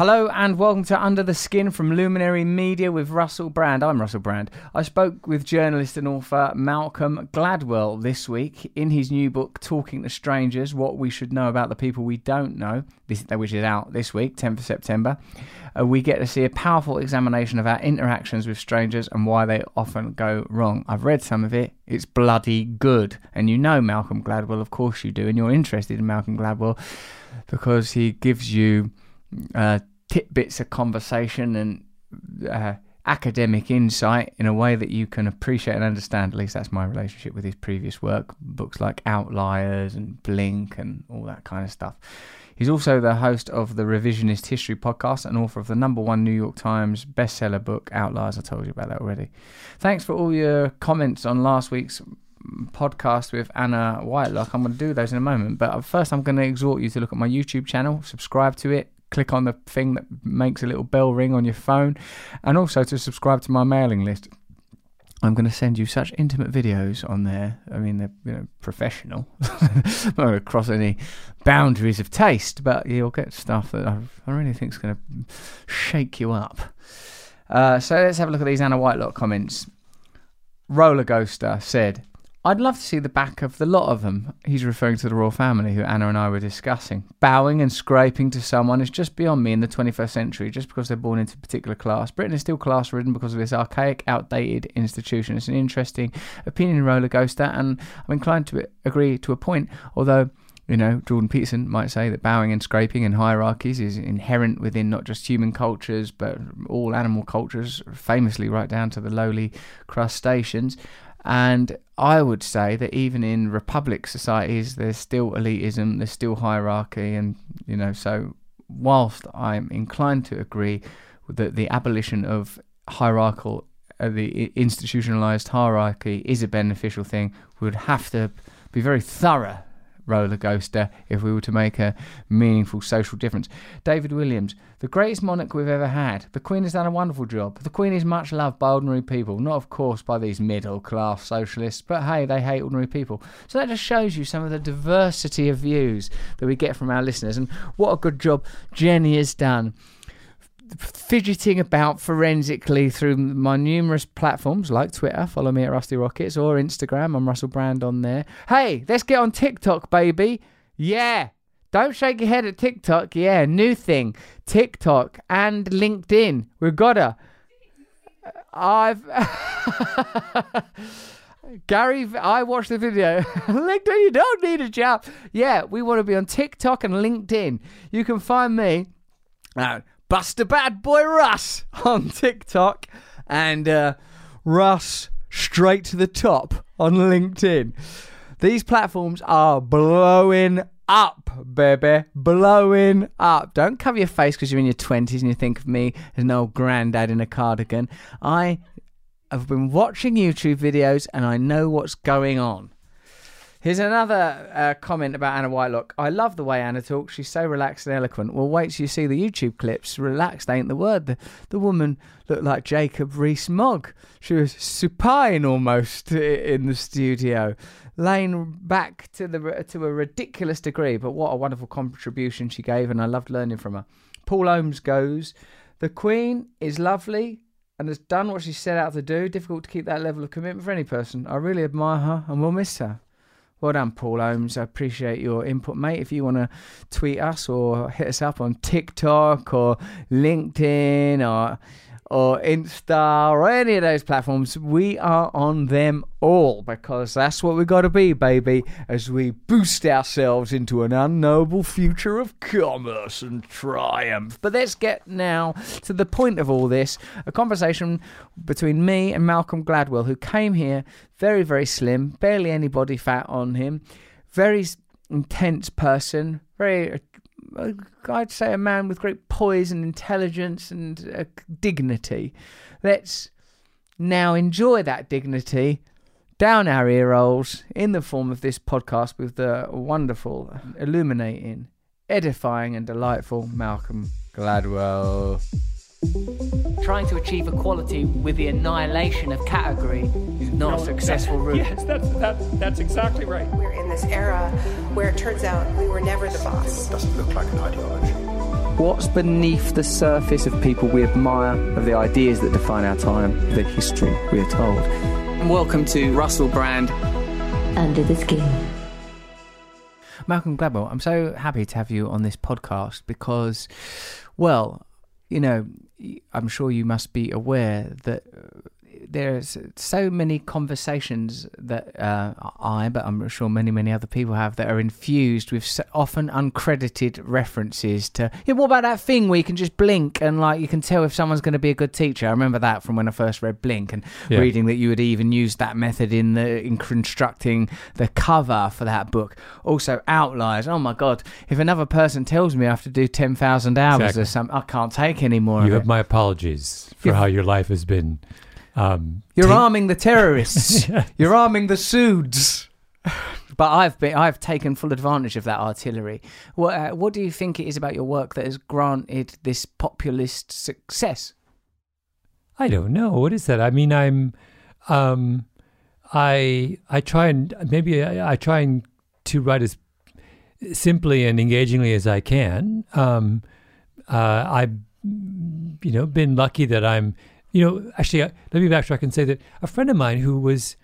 Hello and welcome to Under the Skin from Luminary Media with Russell Brand. I'm Russell Brand. I spoke with journalist and author Malcolm Gladwell this week in his new book, Talking to Strangers What We Should Know About the People We Don't Know, which is out this week, 10th of September. Uh, we get to see a powerful examination of our interactions with strangers and why they often go wrong. I've read some of it, it's bloody good. And you know Malcolm Gladwell, of course you do, and you're interested in Malcolm Gladwell because he gives you. Uh, tidbits of conversation and uh, academic insight in a way that you can appreciate and understand. At least that's my relationship with his previous work, books like Outliers and Blink and all that kind of stuff. He's also the host of the Revisionist History podcast and author of the number one New York Times bestseller book, Outliers. I told you about that already. Thanks for all your comments on last week's podcast with Anna Whitelock. I'm going to do those in a moment, but first I'm going to exhort you to look at my YouTube channel, subscribe to it, click on the thing that makes a little bell ring on your phone, and also to subscribe to my mailing list. I'm going to send you such intimate videos on there. I mean, they're you know, professional, not to any boundaries of taste, but you'll get stuff that I, I really think is going to shake you up. Uh, so let's have a look at these Anna Whitelock comments. Roller Ghoster said, I'd love to see the back of the lot of them. He's referring to the royal family who Anna and I were discussing. Bowing and scraping to someone is just beyond me in the 21st century, just because they're born into a particular class. Britain is still class ridden because of this archaic, outdated institution. It's an interesting opinion roller coaster, and I'm inclined to agree to a point, although. You know, Jordan Peterson might say that bowing and scraping and hierarchies is inherent within not just human cultures, but all animal cultures, famously right down to the lowly crustaceans. And I would say that even in republic societies, there's still elitism, there's still hierarchy, and you know, so whilst I'm inclined to agree that the abolition of hierarchical, uh, the institutionalized hierarchy is a beneficial thing, we would have to be very thorough roller coaster if we were to make a meaningful social difference. David Williams, the greatest monarch we've ever had. The Queen has done a wonderful job. The Queen is much loved by ordinary people, not of course by these middle class socialists, but hey, they hate ordinary people. So that just shows you some of the diversity of views that we get from our listeners and what a good job Jenny has done fidgeting about forensically through my numerous platforms like Twitter, follow me at Rusty Rockets, or Instagram, I'm Russell Brand on there. Hey, let's get on TikTok, baby. Yeah. Don't shake your head at TikTok. Yeah, new thing. TikTok and LinkedIn. We've got to. I've. Gary, I watched the video. LinkedIn, you don't need a job. Yeah, we want to be on TikTok and LinkedIn. You can find me at Buster Bad Boy Russ on TikTok and uh, Russ straight to the top on LinkedIn. These platforms are blowing up, baby. Blowing up. Don't cover your face because you're in your 20s and you think of me as an old granddad in a cardigan. I have been watching YouTube videos and I know what's going on. Here's another uh, comment about Anna Whitelock. I love the way Anna talks. She's so relaxed and eloquent. Well, wait till you see the YouTube clips. Relaxed ain't the word. The, the woman looked like Jacob Rees-Mogg. She was supine almost in the studio, laying back to the to a ridiculous degree. But what a wonderful contribution she gave, and I loved learning from her. Paul Holmes goes, "The Queen is lovely." And has done what she set out to do. Difficult to keep that level of commitment for any person. I really admire her and will miss her. Well done, Paul Holmes. I appreciate your input, mate. If you want to tweet us or hit us up on TikTok or LinkedIn or or Insta or any of those platforms, we are on them all because that's what we got to be, baby, as we boost ourselves into an unknowable future of commerce and triumph. But let's get now to the point of all this a conversation between me and Malcolm Gladwell, who came here very, very slim, barely any body fat on him, very intense person, very I'd say a man with great poise and intelligence and uh, dignity. Let's now enjoy that dignity down our ear holes in the form of this podcast with the wonderful, illuminating, edifying, and delightful Malcolm Gladwell. Trying to achieve equality with the annihilation of category is not no, a successful route. Yes, that's, that, that's exactly right. We're in this era where it turns out we were never the boss. It doesn't look like an ideology. What's beneath the surface of people we admire, of the ideas that define our time, the history we are told? Welcome to Russell Brand. Under the Skin. Malcolm Gladwell, I'm so happy to have you on this podcast because, well, you know, I'm sure you must be aware that uh, there's so many conversations that uh, I, but I'm sure many, many other people have that are infused with so often uncredited references to, yeah, what about that thing where you can just blink and like you can tell if someone's going to be a good teacher? I remember that from when I first read Blink and Yeah. reading that you had even used that method in the in constructing the cover for that book. Also, outliers. Oh my God! If another person tells me I have to do ten thousand hours Exactly. or something, I can't take any more. You have it. my apologies for You've- how your life has been. Um, You're ta- arming the terrorists. You're arming the Suds. But I've been, I've taken full advantage of that artillery. What, uh, what do you think it is about your work that has granted this populist success? I don't know. What is that? I mean, I'm, um, I, I try and maybe I, I try and to write as simply and engagingly as I can. Um, uh, I've, you know, been lucky that I'm, you know, actually, uh, let me backtrack and say that a friend of mine who was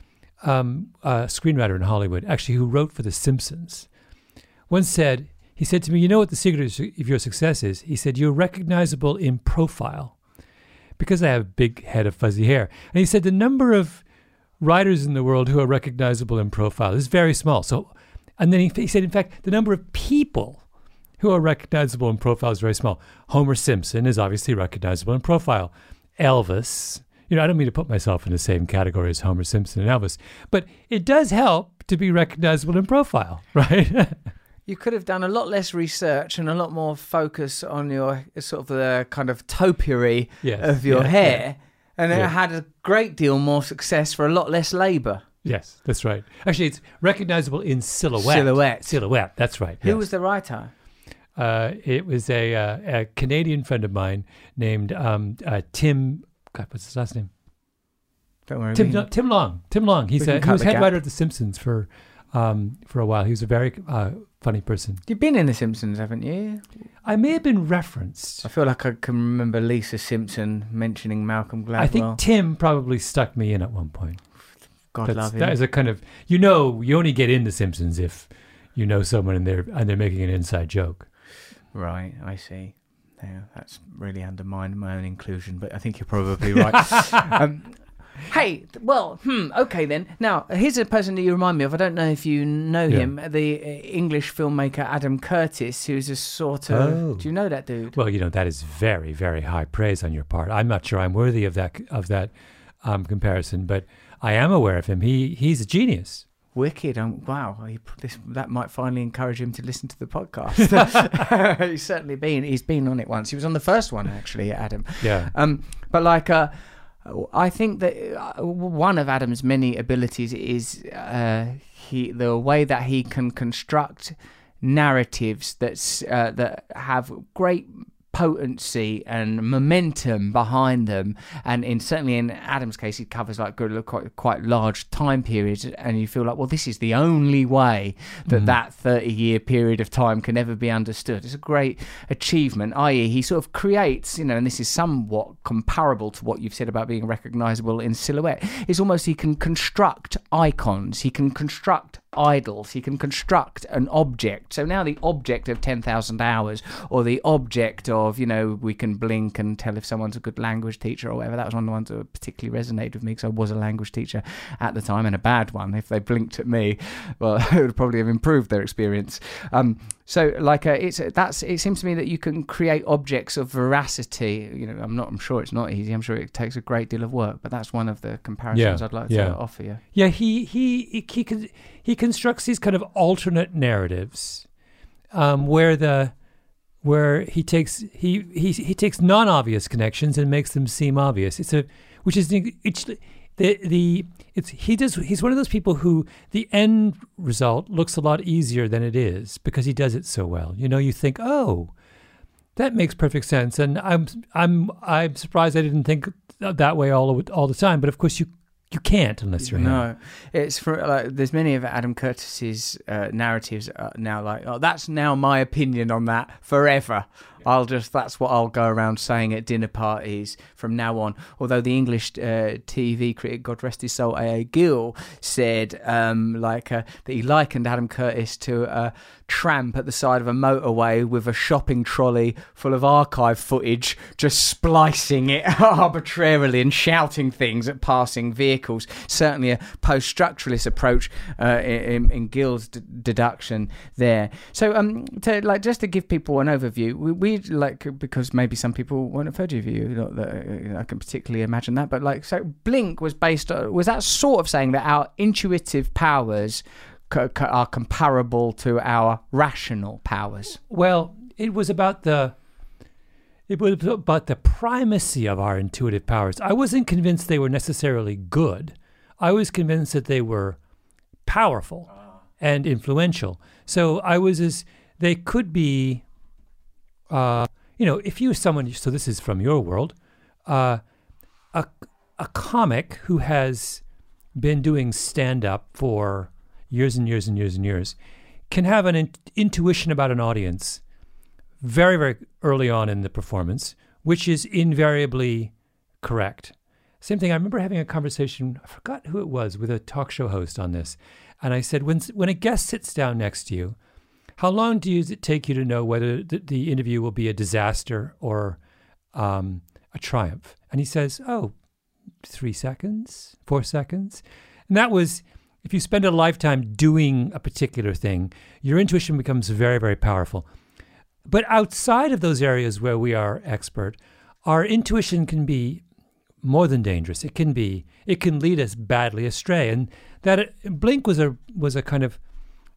um, a screenwriter in Hollywood, actually, who wrote for The Simpsons, once said, he said to me, you know what the secret of your success is? He said, you're recognizable in profile because I have a big head of fuzzy hair. And he said the number of writers in the world who are recognizable in profile is very small. So, and then he, he said, in fact, the number of people who are recognizable in profile is very small. Homer Simpson is obviously recognizable in profile. Elvis, you know, I don't mean to put myself in the same category as Homer Simpson and Elvis, but it does help to be recognizable in profile, right? You could have done a lot less research and a lot more focus on your sort of the kind of topiary Yes, of your yeah, hair, and it Yeah. had a great deal more success for a lot less labour. yes, that's right. Actually, it's recognizable in silhouette. Silhouette. Silhouette. That's right. Who yes. was the writer? Uh, it was a, uh, a Canadian friend of mine named um, uh, Tim. God, what's his last name? Don't worry. Tim. can- Tim Long. Tim Long. He's a, he was head gap. writer of The Simpsons for um, for a while. He was a very uh, funny person. You've been in The Simpsons, haven't you? I may have been referenced. I feel like I can remember Lisa Simpson mentioning Malcolm Gladwell. I think Tim probably stuck me in at one point. God That's, love him. that is a kind of you know you only get in The Simpsons if you know someone and they're and they're making an inside joke. Right, I see. Yeah, that's really undermined my own inclusion, but I think you're probably right. um, hey, well, hmm, okay then. Now, here's a person that you remind me of. I don't know if you know Yeah. him, the uh, English filmmaker Adam Curtis, who's a sort of. Oh. Do you know that dude? Well, you know that is very, very high praise on your part. I'm not sure I'm worthy of that of that um, comparison, but I am aware of him. He he's a genius. Wicked. Um, wow. He, this, that might finally encourage him to listen to the podcast. he's certainly been. He's been on it once. He was on the first one, actually, Adam. Yeah. Um, but like, uh, I think that uh, one of Adam's many abilities is uh, he the way that he can construct narratives that's uh, that have great potency and momentum behind them. And in certainly in Adam's case he covers like good quite quite large time periods. And you feel like well this is the only way that mm. that 30 year period of time can ever be understood. It's a great achievement i.e. he sort of creates you know and this is somewhat comparable to what you've said about being recognizable in silhouette. It's almost he can construct icons. He can construct idols. He can construct an object. So now the object of 10,000 hours or the object of you know we can blink and tell if someone's a good language teacher or whatever that was one of the ones that particularly resonated with me because I was a language teacher at the time and a bad one if they blinked at me. Well it would probably have improved their experience. Um so like uh, it's that's it seems to me that you can create objects of veracity you know I'm not I'm sure it's not easy I'm sure it takes a great deal of work but that's one of the comparisons I'd like yeah. to offer you Yeah, he he he he, he constructs these kind of alternate narratives, um, where the where he takes he he he takes non-obvious connections and makes them seem obvious. It's a which is the the the it's he does he's one of those people who the end result looks a lot easier than it is because he does it so well. You know, you think, oh, that makes perfect sense, and I'm I'm I'm surprised I didn't think that way all all the time. But of course, you you can't unless you're him. No, it's for like. There's many of Adam Curtis's uh, narratives uh, now. Like, oh, that's now my opinion on that forever. I'll just that's what I'll go around saying at dinner parties from now on. Although the English uh, TV critic, God rest his soul, A. A. Gill, said um, like uh, that he likened Adam Curtis to a tramp at the side of a motorway with a shopping trolley full of archive footage, just splicing it arbitrarily and shouting things at passing vehicles. Certainly a post-structuralist approach uh, in, in Gill's d- deduction there. So, um, to, like just to give people an overview, we, we like because maybe some people won't have heard of you. Not that uh, I can particularly imagine that, but like so, Blink was based on was that sort of saying that our intuitive powers co- co- are comparable to our rational powers. Well, it was about the it was about the primacy of our intuitive powers. I wasn't convinced they were necessarily good. I was convinced that they were powerful and influential. So I was as they could be. Uh, you know, if you someone, so this is from your world, uh, a a comic who has been doing stand up for years and years and years and years can have an in- intuition about an audience very, very early on in the performance, which is invariably correct. Same thing. I remember having a conversation. I forgot who it was with a talk show host on this, and I said, when when a guest sits down next to you, how long does it take you to know whether the, the interview will be a disaster or um, a triumph? And he says, oh, three seconds, four seconds, and that was. If you spend a lifetime doing a particular thing, your intuition becomes very, very powerful. But outside of those areas where we are expert, our intuition can be more than dangerous. It can be it can lead us badly astray. And that Blink was a was a kind of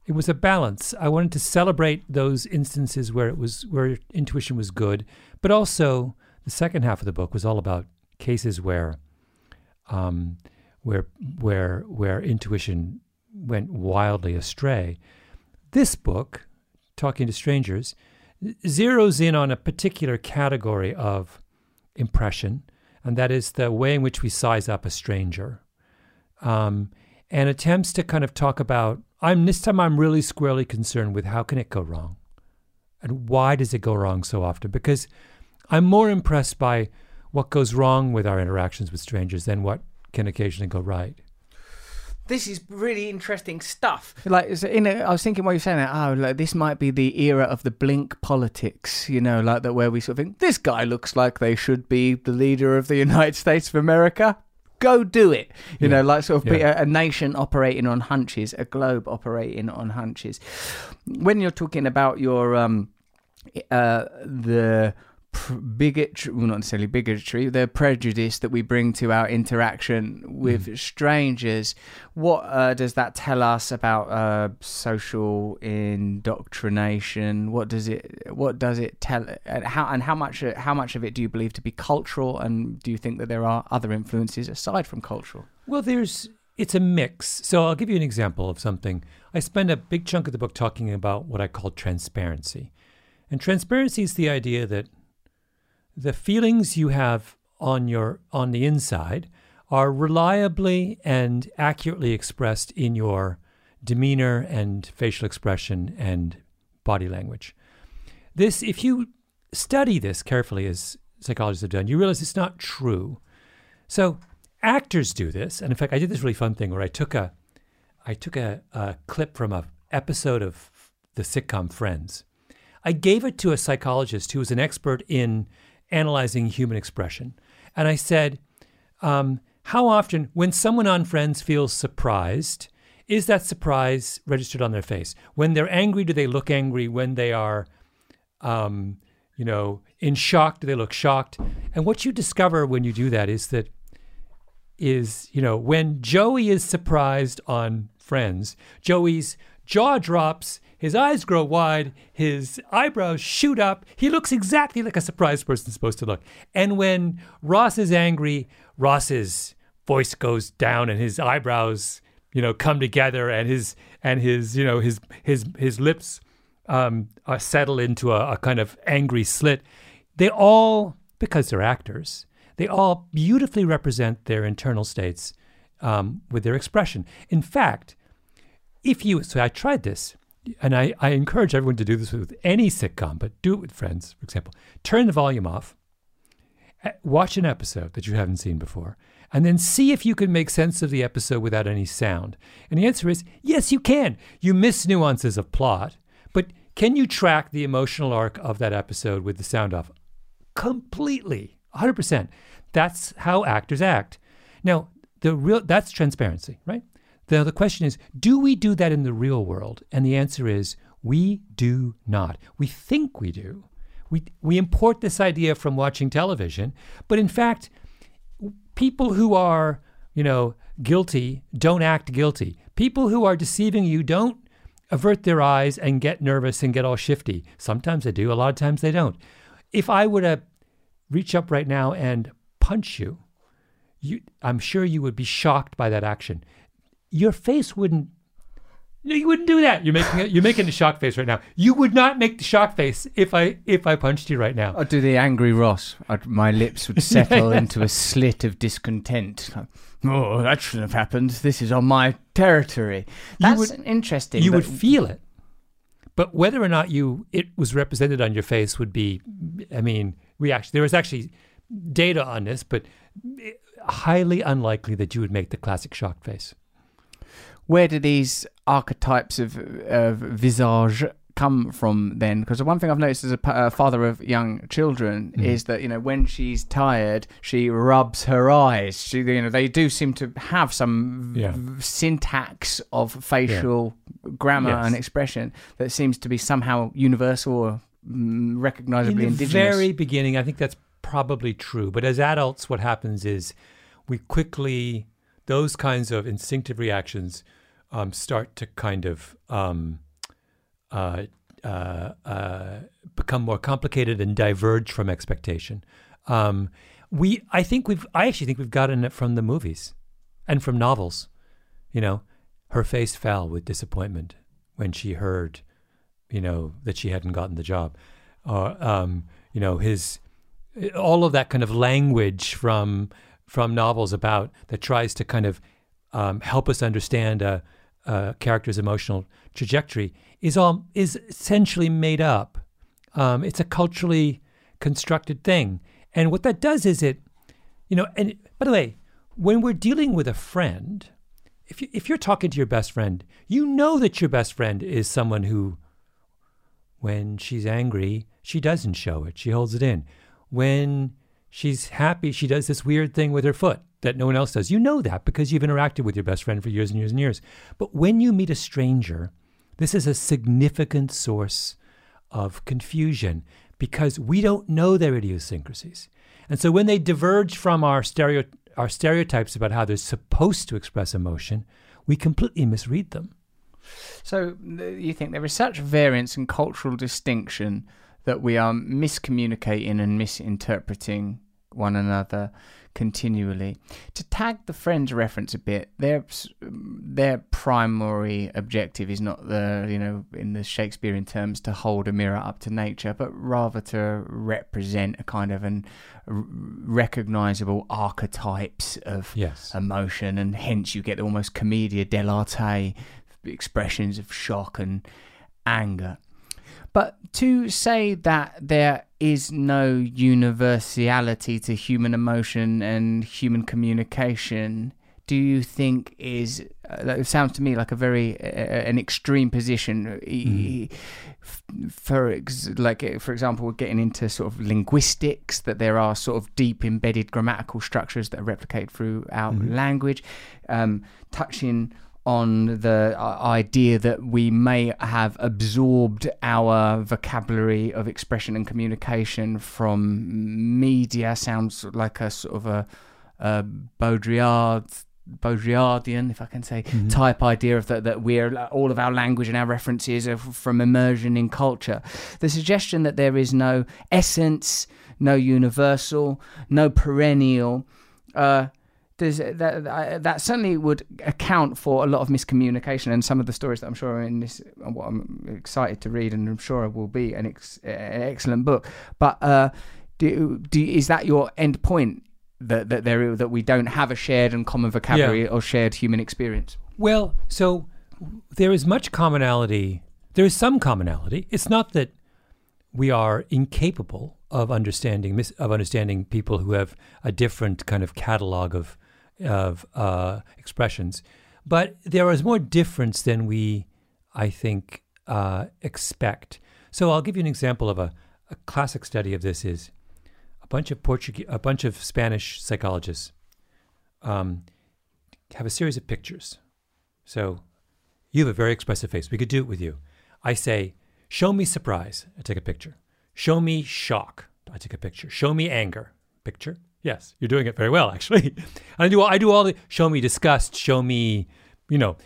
it was a balance. I wanted to celebrate those instances where it was where intuition was good, but also the second half of the book was all about cases where um, where where where intuition went wildly astray. This book, Talking to Strangers, zeroes in on a particular category of impression, and that is the way in which we size up a stranger, um, and attempts to kind of talk about. I'm this time. I'm really squarely concerned with how can it go wrong, and why does it go wrong so often? Because I'm more impressed by what goes wrong with our interactions with strangers than what can occasionally go right. This is really interesting stuff. Like, so in a, I was thinking while you're saying that, oh, like this might be the era of the blink politics, you know, like that where we sort of think this guy looks like they should be the leader of the United States of America. Go do it, you Yeah. know, like sort of be Yeah. a, a nation operating on hunches, a globe operating on hunches. When you're talking about your um, uh, the bigotry, well, not necessarily bigotry, the prejudice that we bring to our interaction with strangers. What uh, does that tell us about uh, social indoctrination? What does it? What does it tell? And how and how much? How much of it do you believe to be cultural? And do you think that there are other influences aside from cultural? Well, there's it's a mix. So I'll give you an example of something. I spend a big chunk of the book talking about what I call transparency. And transparency is the idea that the feelings you have on your on the inside are reliably and accurately expressed in your demeanor and facial expression and body language. This if you study this carefully as psychologists have done, you realize it's not true. So actors do this, and in fact, I did this really fun thing where I took a, I took a, a clip from a episode of the sitcom Friends. I gave it to a psychologist who was an expert in analyzing human expression, and I said, um, "How often, when someone on Friends feels surprised, is that surprise registered on their face? When they're angry, do they look angry? When they are um, you know, in shock, do they look shocked? And what you discover when you do that is that is, you know, when Joey is surprised on Friends, Joey's jaw drops, his eyes grow wide, his eyebrows shoot up. He looks exactly like a surprised person's supposed to look. And when Ross is angry, Ross's voice goes down and his eyebrows, you know, come together and his and his, you know, his his his lips um, uh, settle into a, a kind of angry slit. They all, because they're actors, they all beautifully represent their internal states um, with their expression. In fact, if you, so I tried this, and I, I encourage everyone to do this with any sitcom, but do it with friends, for example. Turn the volume off, watch an episode that you haven't seen before, and then see if you can make sense of the episode without any sound. And the answer is yes, you can. You miss nuances of plot, but can you track the emotional arc of that episode with the sound off? Completely, 100%. That's how actors act. Now, the real that's transparency, right? The, the question is, do we do that in the real world? And the answer is, we do not. We think we do. We, we import this idea from watching television, but in fact, people who are, you know, guilty don't act guilty. People who are deceiving you don't avert their eyes and get nervous and get all shifty. Sometimes they do, a lot of times they don't. If I were to reach up right now and punch you, you I'm sure you would be shocked by that action your face wouldn't. No, you wouldn't do that. You're making a, you're making a shock face right now. You would not make the shock face if I if I punched you right now. I'd do the angry Ross. I'd, my lips would settle into a slit of discontent. Oh, that shouldn't have happened. This is on my territory. That's would- interesting. you would feel it, but whether or not you it was represented on your face would be, I mean, reaction. There was actually data on this, but eh, highly unlikely that you would make the classic shock face. Where do these archetypes of, of visage come from then? Because the one thing I've noticed as a uh, father of young children Mhm. is that you know when she's tired, she rubs her eyes. She, you know, they do seem to have some Yeah. v- syntax of facial grammar Yes. and expression that seems to be somehow universal or mm, recognizably in the indigenous. very beginning, I think that's probably true. But as adults, what happens is we quickly those kinds of instinctive reactions um, start to kind of um, uh, uh, uh, become more complicated and diverge from expectation. Um, we, I think we've, I actually think we've gotten it from the movies and from novels. You know, her face fell with disappointment when she heard, you know, that she hadn't gotten the job, or um, you know, his all of that kind of language from from novels about that tries to kind of um, help us understand a, a character's emotional trajectory is all is essentially made up. Um, it's a culturally constructed thing, and what that does is it, you know. And by the way, when we're dealing with a friend, if you, if you're talking to your best friend, you know that your best friend is someone who, when she's angry, she doesn't show it; she holds it in. When she's happy, she does this weird thing with her foot that no one else does. You know that because you've interacted with your best friend for years and years and years. But when you meet a stranger, this is a significant source of confusion because we don't know their idiosyncrasies. And so when they diverge from our stereo our stereotypes about how they're supposed to express emotion, we completely misread them. So you think there is such variance and cultural distinction that we are miscommunicating and misinterpreting one another continually. To tag the friends reference a bit, their their primary objective is not the you know in the Shakespearean terms to hold a mirror up to nature, but rather to represent a kind of an recognizable archetypes of Yes. emotion, and hence you get almost commedia dell'arte expressions of shock and anger. But to say that there is no universality to human emotion and human communication, do you think is uh, that sounds to me like a very uh, an extreme position? F- For ex- like, uh, for example, we're getting into sort of linguistics that there are sort of deep embedded grammatical structures that are replicated throughout Mhm. language, um, touching on the uh, idea that we may have absorbed our vocabulary of expression and communication from media sounds like a sort of a, a Baudrillard Baudrillardian, if I can say, Mhm. type idea of that that we're all of our language and our references are from immersion in culture. The suggestion that there is no essence, no universal, no perennial. Uh, does uh, that that that certainly would account for a lot of miscommunication and some of the stories that I'm sure are in this what I'm excited to read and I'm sure it will be an, ex, uh, an excellent book. But uh do, do is that your end point? That that there that we don't have a shared and common vocabulary or shared human experience? Well, so there is much commonality there is some commonality. It's not that we are incapable of understanding mis- of understanding people who have a different kind of catalog of of uh, expressions, but there is more difference than we, I think, uh, expect. So I'll give you an example of a, a classic study of this is a bunch of Portuguese, a bunch of Spanish psychologists um, have a series of pictures. So you have a very expressive face. We could do it with you. I say, show me surprise. I take a picture. Show me shock. I take a picture. Show me anger. Picture. Yes, you're doing it very well, actually. I do. I do all the. Show me disgust. Show me, you know.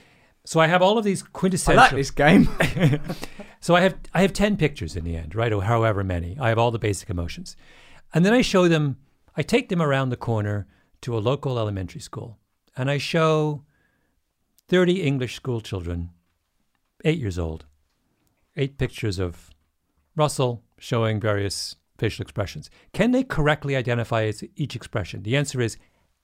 So I have all of these quintessential. I like this game. So I have I have ten pictures in the end, right, or however many. I have all the basic emotions, and then I show them. I take them around the corner to a local elementary school, and I show thirty English school children, eight years old, eight pictures of Russell showing various facial expressions. Can they correctly identify each expression? The answer is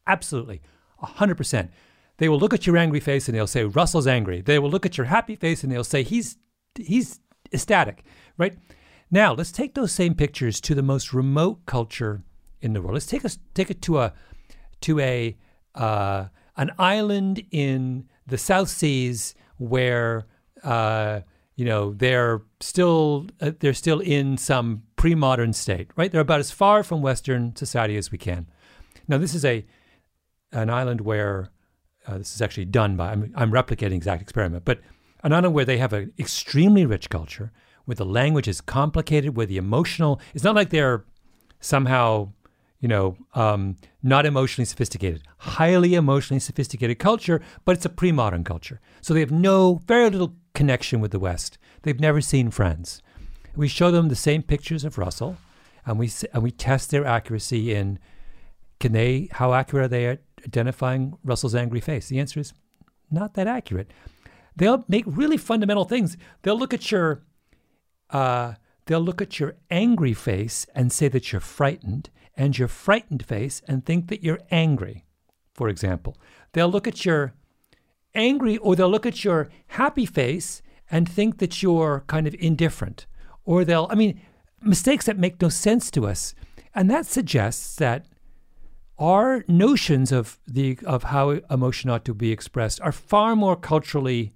absolutely, hundred percent. They will look at your angry face and they'll say Russell's angry. They will look at your happy face and they'll say he's he's ecstatic, right? Now let's take those same pictures to the most remote culture in the world. Let's take us take it to a to a uh, an island in the South Seas where uh, you know they're still uh, they're still in some pre-modern state, right? They're about as far from Western society as we can. Now this is a an island where uh, this is actually done by I'm, I'm replicating exact experiment, but an island where they have an extremely rich culture, where the language is complicated, where the emotional it's not like they're somehow you know um, not emotionally sophisticated, highly emotionally sophisticated culture, but it's a pre-modern culture. So they have no very little connection with the West. They've never seen friends. We show them the same pictures of Russell, and we and we test their accuracy in can they how accurate are they at identifying Russell's angry face? The answer is not that accurate. They'll make really fundamental things. They'll look at your uh, they'll look at your angry face and say that you're frightened, and your frightened face and think that you're angry. For example, they'll look at your angry or they'll look at your happy face and think that you're kind of indifferent. Or they'll, I mean, mistakes that make no sense to us. And that suggests that our notions of the of how emotion ought to be expressed are far more culturally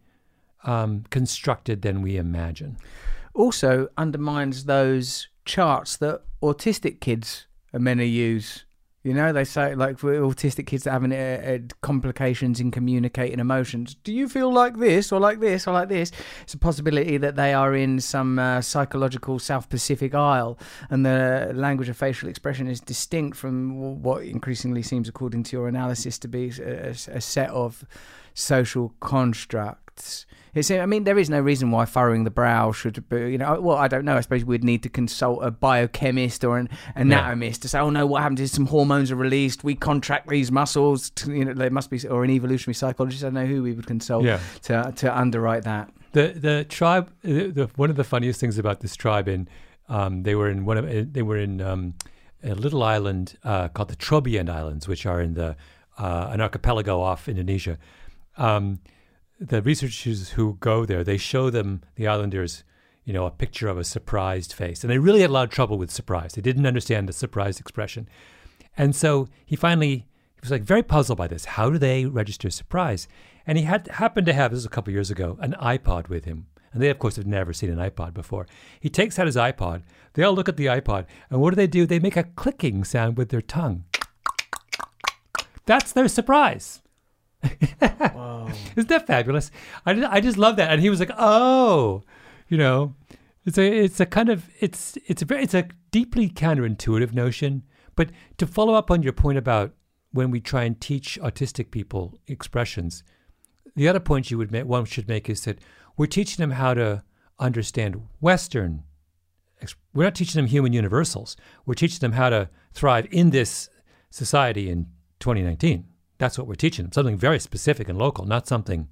um, constructed than we imagine. also undermines those charts that autistic kids use. You know, they say like for autistic kids that having uh, uh, complications in communicating emotions. Do you feel like this or like this or like this? It's a possibility that they are in some uh, psychological South Pacific isle, and the language of facial expression is distinct from what increasingly seems, according to your analysis, to be a, a set of social constructs. It's, I mean, there is no reason why furrowing the brow should be, you know, well, I don't know. I suppose we'd need to consult a biochemist or an anatomist to say, oh no, what happens is some hormones are released, we contract these muscles, to, you know, there must be, or an evolutionary psychologist, I don't know who we would consult Yeah. to, to underwrite that. The the tribe. The, the, one of the funniest things about this tribe, in um, they were in one of they were in um, a little island uh, called the Trobriand Islands, which are in the uh, an archipelago off Indonesia. Um, the researchers who go there, they show them the islanders, you know, a picture of a surprised face, and they really had a lot of trouble with surprise. They didn't understand the surprised expression, and so he finally he was like very puzzled by this. How do they register surprise? And he had happened to have this was a couple years ago an iPod with him, and they of course have never seen an iPod before. He takes out his iPod. They all look at the iPod, and what do they do? They make a clicking sound with their tongue. That's their surprise. Isn't that fabulous? I I just love that. And he was like, "Oh, you know, it's a it's a kind of it's it's a very it's a deeply counterintuitive notion." But to follow up on your point about when we try and teach autistic people expressions, the other point you would make, one should make is that we're teaching them how to understand Western. We're not teaching them human universals. We're teaching them how to thrive in this society in 2019. That's what we're teaching them. Something very specific and local, not something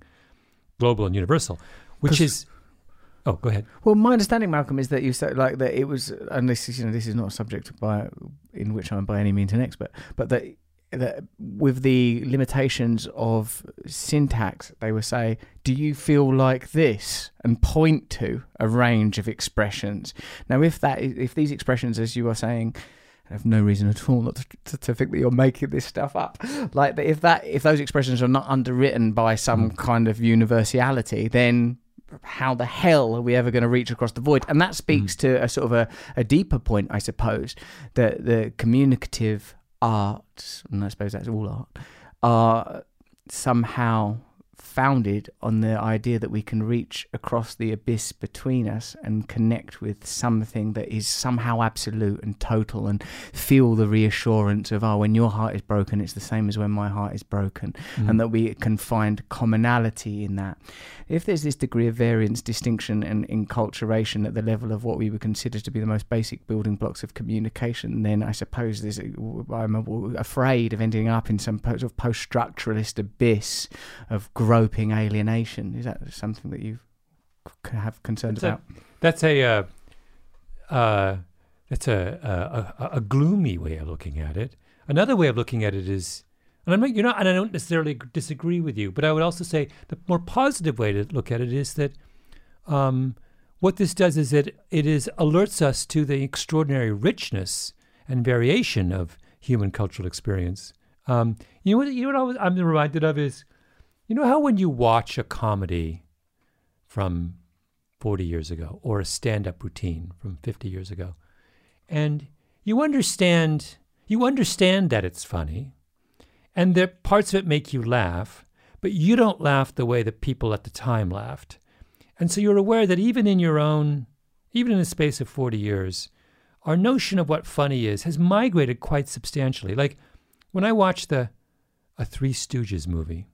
global and universal. which is, oh, go ahead. Well, my understanding, Malcolm, is that you said like that it was, and this is you know this is not a subject by in which I'm by any means an expert, but that that with the limitations of syntax, they would say, "Do you feel like this?" and point to a range of expressions. Now, if that if these expressions, as you are saying, I have no reason at all not to, to, to think that you're making this stuff up. Like if that if those expressions are not underwritten by some mm. kind of universality, then how the hell are we ever going to reach across the void? And that speaks mm. to a sort of a, a deeper point, I suppose, that the communicative arts, and I suppose that's all art, are somehow founded on the idea that we can reach across the abyss between us and connect with something that is somehow absolute and total and feel the reassurance of oh when your heart is broken it's the same as when my heart is broken mm-hmm. and that we can find commonality in that. If there's this degree of variance distinction and enculturation at the level of what we would consider to be the most basic building blocks of communication then i suppose there's i'm afraid of ending up in some sort of post-structuralist abyss of groping alienation. Is that something that you have concerns That's a- about? That's a uh, uh, that's a, a, a a gloomy way of looking at it. Another way of looking at it is, and I'm not, you're not, and I don't necessarily disagree with you, but I would also say the more positive way to look at it is that um, what this does is that it is alerts us to the extraordinary richness and variation of human cultural experience. Um, you know what? You know what I was, I'm reminded of is, you know how when you watch a comedy from 40 years ago or a stand-up routine from 50 years ago, and you understand you understand that it's funny, and that parts of it make you laugh, but you don't laugh the way that people at the time laughed. And so you're aware that even in your own, even in the space of 40 years, our notion of what funny is has migrated quite substantially. Like when I watch the a Three Stooges movie,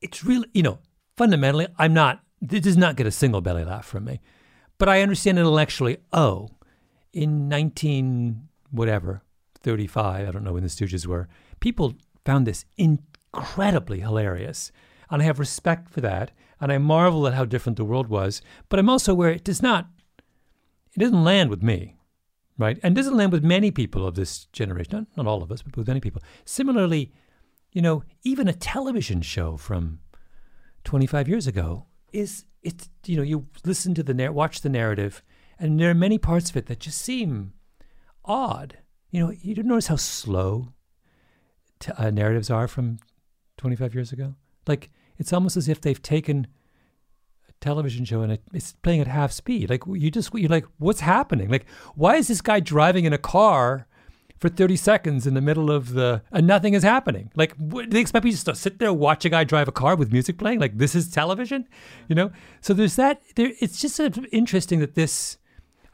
it's really, you know, fundamentally, I'm not, this does not get a single belly laugh from me. But I understand intellectually, oh, in 19, whatever, 35, I don't know when the Stooges were, people found this incredibly hilarious. And I have respect for that. And I marvel at how different the world was. But I'm also aware it does not, it doesn't land with me, right? And doesn't land with many people of this generation. Not, not all of us, but with many people. Similarly, you know, even a television show from 25 years ago is, it's, you know, you listen to the, nar- watch the narrative, and there are many parts of it that just seem odd. You know, you don't notice how slow t- uh, narratives are from 25 years ago? Like, it's almost as if they've taken a television show and it, it's playing at half speed. Like, you just, you're like, what's happening? Like, why is this guy driving in a car for 30 seconds in the middle of the, and nothing is happening? Like, what, do they expect me just to sit there, watch a guy drive a car with music playing? Like, this is television? You know? So there's that, there, it's just sort of interesting that this,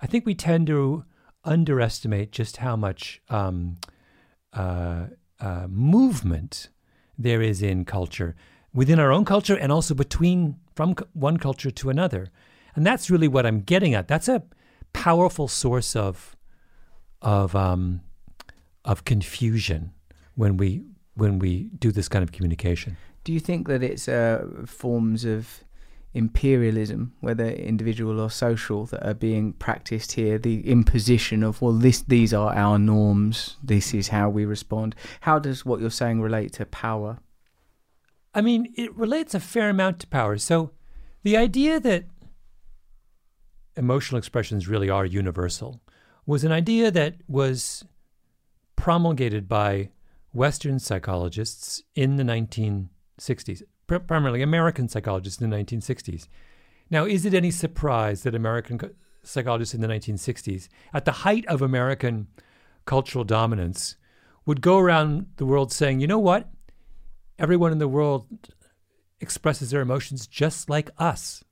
I think we tend to underestimate just how much um, uh, uh, movement there is in culture within our own culture and also between from one culture to another and that's really what i'm getting at that's a powerful source of of um, of confusion when we when we do this kind of communication Do you think that it's uh, forms of imperialism, whether individual or social, that are being practiced here? The imposition of well, this these are our norms. This is how we respond. How does what you're saying relate to power? I mean, it relates a fair amount to power. So the idea that emotional expressions really are universal was an idea that was promulgated by Western psychologists in the 1960s, pr- primarily American psychologists in the 1960s. Now, is it any surprise that American psychologists in the 1960s, at the height of American cultural dominance, would go around the world saying, you know what? Everyone in the world expresses their emotions just like us,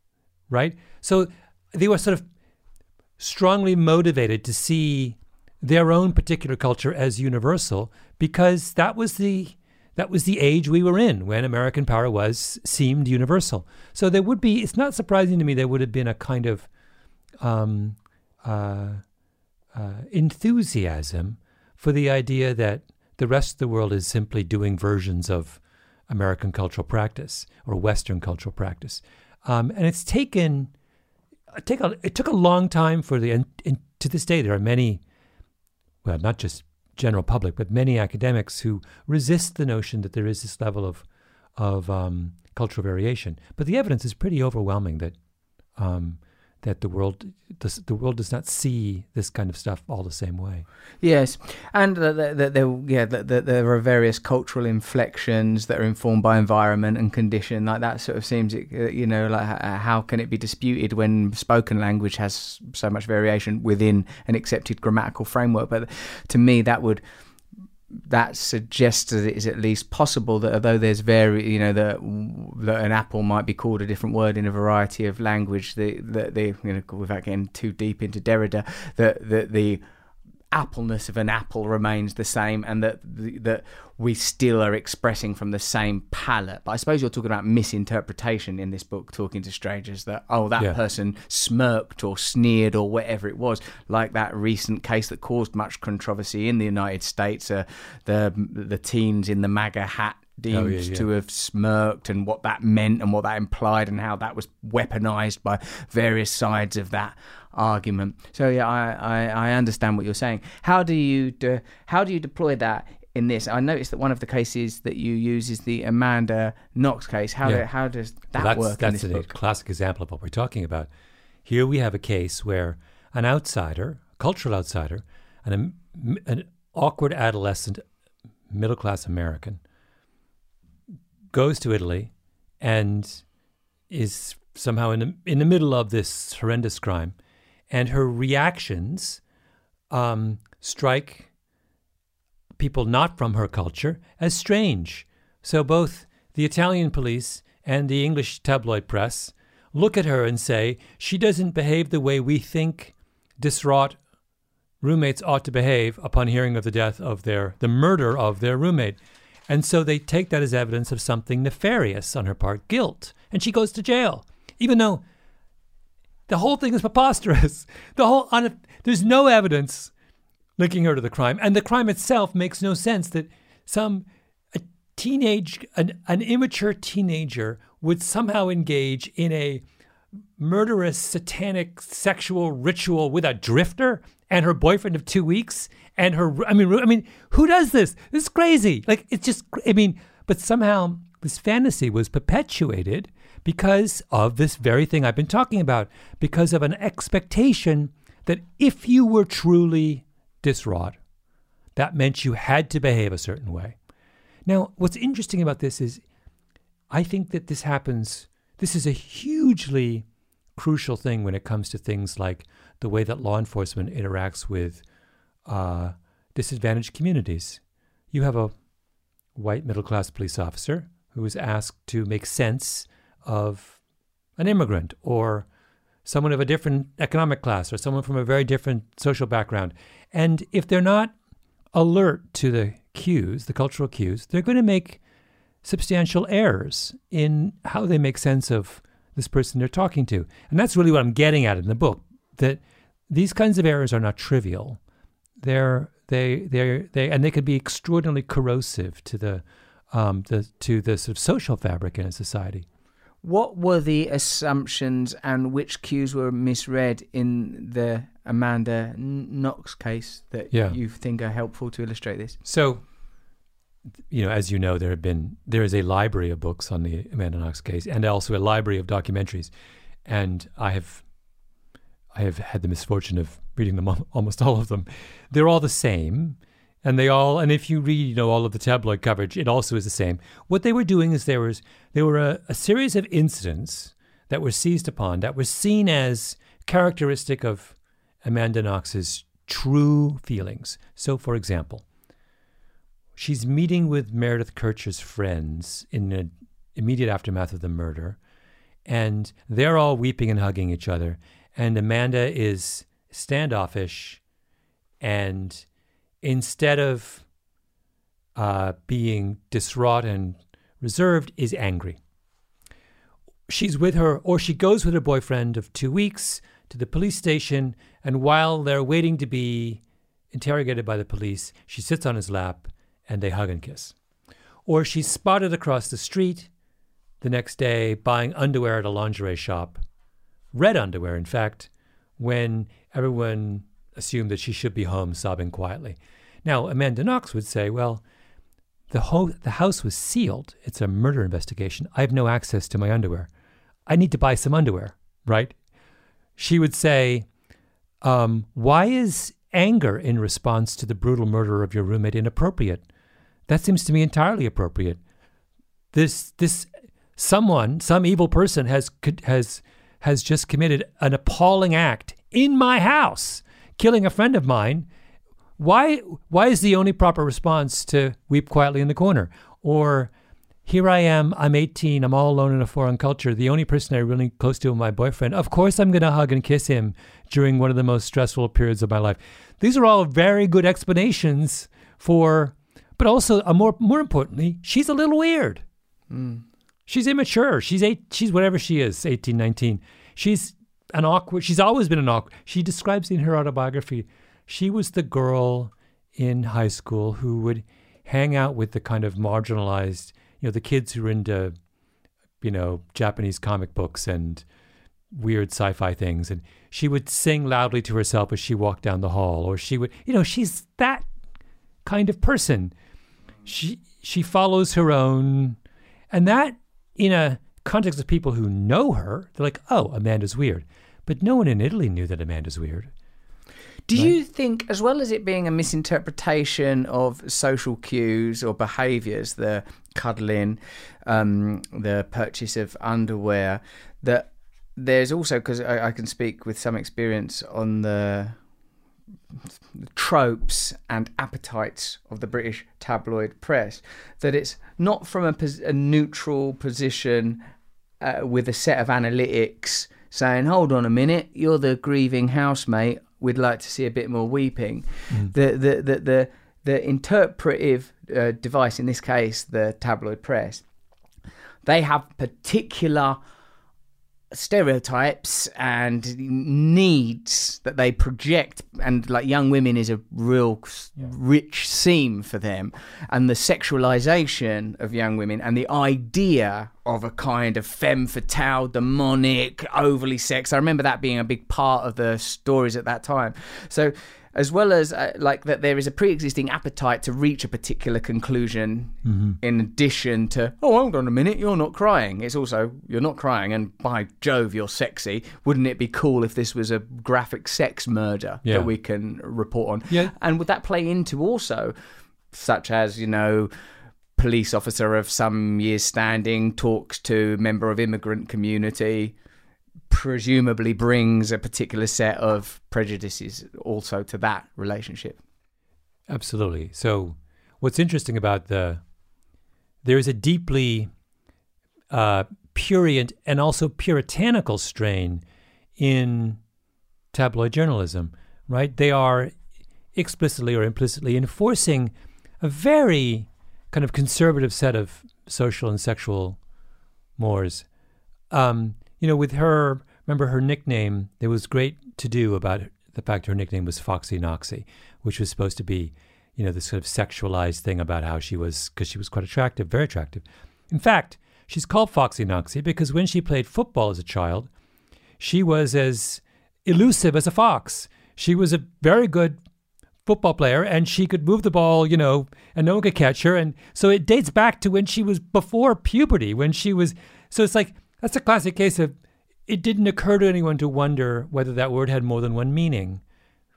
right? So they were sort of strongly motivated to see their own particular culture as universal because that was the that was the age we were in when American power was seemed universal. So there would be. It's not surprising to me there would have been a kind of um, uh, uh, enthusiasm for the idea that the rest of the world is simply doing versions of American cultural practice or Western cultural practice, um, and it's taken. Take a, it took a long time for the and, and to this day there are many well not just general public, but many academics who resist the notion that there is this level of of um, cultural variation. But the evidence is pretty overwhelming that um, that the world the, the world does not see this kind of stuff all the same way. Yes, and that the, the, the, yeah, the, there are various cultural inflections that are informed by environment and condition. Like that sort of seems, uh, you know, like how can it be disputed when spoken language has so much variation within an accepted grammatical framework? But to me, that would that suggests that it is at least possible that although there's very you know that that an apple might be called a different word in a variety of language the, the you know without getting too deep into Derrida that that the appleness of an apple remains the same and that that we still are expressing from the same palette but i suppose you're talking about misinterpretation in this book talking to strangers that oh that Yeah. person smirked or sneered or whatever it was like that recent case that caused much controversy in the united states uh, the the teens in the maga hat deemed Oh, yeah, yeah. to have smirked and what that meant and what that implied and how that was weaponized by various sides of that argument. So yeah, I, I, I understand what you're saying. How do you de- how do you deploy that in this? I noticed that one of the cases that you use is the Amanda Knox case. How Yeah. do, how does that Well, that's work that's a book? classic example of what we're talking about. Here we have a case where an outsider, cultural outsider, an, an awkward adolescent, middle class American, goes to Italy and is somehow in the, in the middle of this horrendous crime, and her reactions um, strike people not from her culture as strange. So both the Italian police and the English tabloid press look at her and say she doesn't behave the way we think distraught roommates ought to behave upon hearing of the death of their the murder of their roommate. And so they take that as evidence of something nefarious on her part, guilt, and she goes to jail, even though the whole thing is preposterous. The whole on there's no evidence linking her to the crime, and the crime itself makes no sense. That some a teenage, an, an immature teenager would somehow engage in a murderous, satanic, sexual ritual with a drifter and her boyfriend of two weeks, and her. I mean, I mean, who does this? This is crazy. Like it's just. I mean, but somehow this fantasy was perpetuated because of this very thing I've been talking about, because of an expectation that if you were truly distraught, that meant you had to behave a certain way. Now, what's interesting about this is I think that this happens, this is a hugely crucial thing when it comes to things like the way that law enforcement interacts with uh, disadvantaged communities. You have a white middle class police officer who is asked to make sense of an immigrant or someone of a different economic class or someone from a very different social background. And if they're not alert to the cues, the cultural cues, they're going to make substantial errors in how they make sense of this person they're talking to. And that's really what I'm getting at in the book that these kinds of errors are not trivial. They're they they they and they could be extraordinarily corrosive to the um the to the sort of social fabric in a society. What were the assumptions and which cues were misread in the Amanda Knox case that Yeah. you think are helpful to illustrate this? So, you know, as you know, there have been there is a library of books on the Amanda Knox case, and also a library of documentaries, and I have I have had the misfortune of reading them almost all of them. They're all the same, and they all and if you read you know all of the tabloid coverage, it also is the same. What they were doing is there was there were a, a series of incidents that were seized upon that were seen as characteristic of Amanda Knox's true feelings. So, for example she's meeting with Meredith Kercher's friends in the immediate aftermath of the murder, and they're all weeping and hugging each other. And Amanda is standoffish, and instead of uh, being distraught and reserved, is angry. She's with her, or she goes with her boyfriend of two weeks to the police station, and while they're waiting to be interrogated by the police, she sits on his lap and they hug and kiss. Or she's spotted across the street the next day buying underwear at a lingerie shop, red underwear, in fact, when everyone assumed that she should be home sobbing quietly. Now, Amanda Knox would say, well, the, ho- the house was sealed. It's a murder investigation. I have no access to my underwear. I need to buy some underwear, right? She would say, um, why is anger in response to the brutal murder of your roommate inappropriate? That seems to me entirely appropriate. This, this, someone, some evil person has, has, has just committed an appalling act in my house, killing a friend of mine why why is the only proper response to weep quietly in the corner or here I am, I'm 18, I'm all alone in a foreign culture. The only person I'm really close to is my boyfriend. Of course, I'm going to hug and kiss him during one of the most stressful periods of my life. These are all very good explanations for, but also, a more more importantly, she's a little weird. Mm. She's immature. She's eight. She's whatever she is, 18, 19. She's an awkward. She's always been an awkward. She describes in her autobiography she was the girl in high school who would hang out with the kind of marginalized, you know, the kids who were into, you know, Japanese comic books and weird sci-fi things and she would sing loudly to herself as she walked down the hall or she would you know she's that kind of person she she follows her own and that in a context of people who know her they're like oh amanda's weird but no one in italy knew that amanda's weird do right? you think, as well as it being a misinterpretation of social cues or behaviours, the cuddling, um, the purchase of underwear, that there's also, because I, I can speak with some experience on the tropes and appetites of the British tabloid press, that it's not from a, a neutral position uh, with a set of analytics saying, hold on a minute, you're the grieving housemate we'd like to see a bit more weeping. Mm. The, the, the, the, the interpretive uh, device, in this case, the tabloid press, they have particular stereotypes and needs that they project. And like young women is a real yeah. rich seam for them. And the sexualization of young women and the idea of a kind of femme fatale demonic overly sex i remember that being a big part of the stories at that time. So as well as uh, like that there is a pre-existing appetite to reach a particular conclusion mm-hmm. in addition to oh hold on a minute you're not crying. It's also you're not crying and by jove you're sexy. Wouldn't it be cool if this was a graphic sex murder yeah. that we can report on? Yeah. And would that play into also such as you know police officer of some years standing talks to member of immigrant community presumably brings a particular set of prejudices also to that relationship. Absolutely. So, what's interesting about the there is a deeply uh, purient and also puritanical strain in tabloid journalism, right? They are explicitly or implicitly enforcing a very kind of conservative set of social and sexual mores. Um, you know, with her, remember her nickname, there was great to do about the fact her nickname was Foxy Knoxy, which was supposed to be, you know, this sort of sexualized thing about how she was, because she was quite attractive, very attractive. In fact, she's called Foxy Knoxy because when she played football as a child, she was as elusive as a fox. She was a very good football player and she could move the ball, you know, and no one could catch her. And so it dates back to when she was before puberty, when she was, so it's like, that's a classic case of it didn't occur to anyone to wonder whether that word had more than one meaning,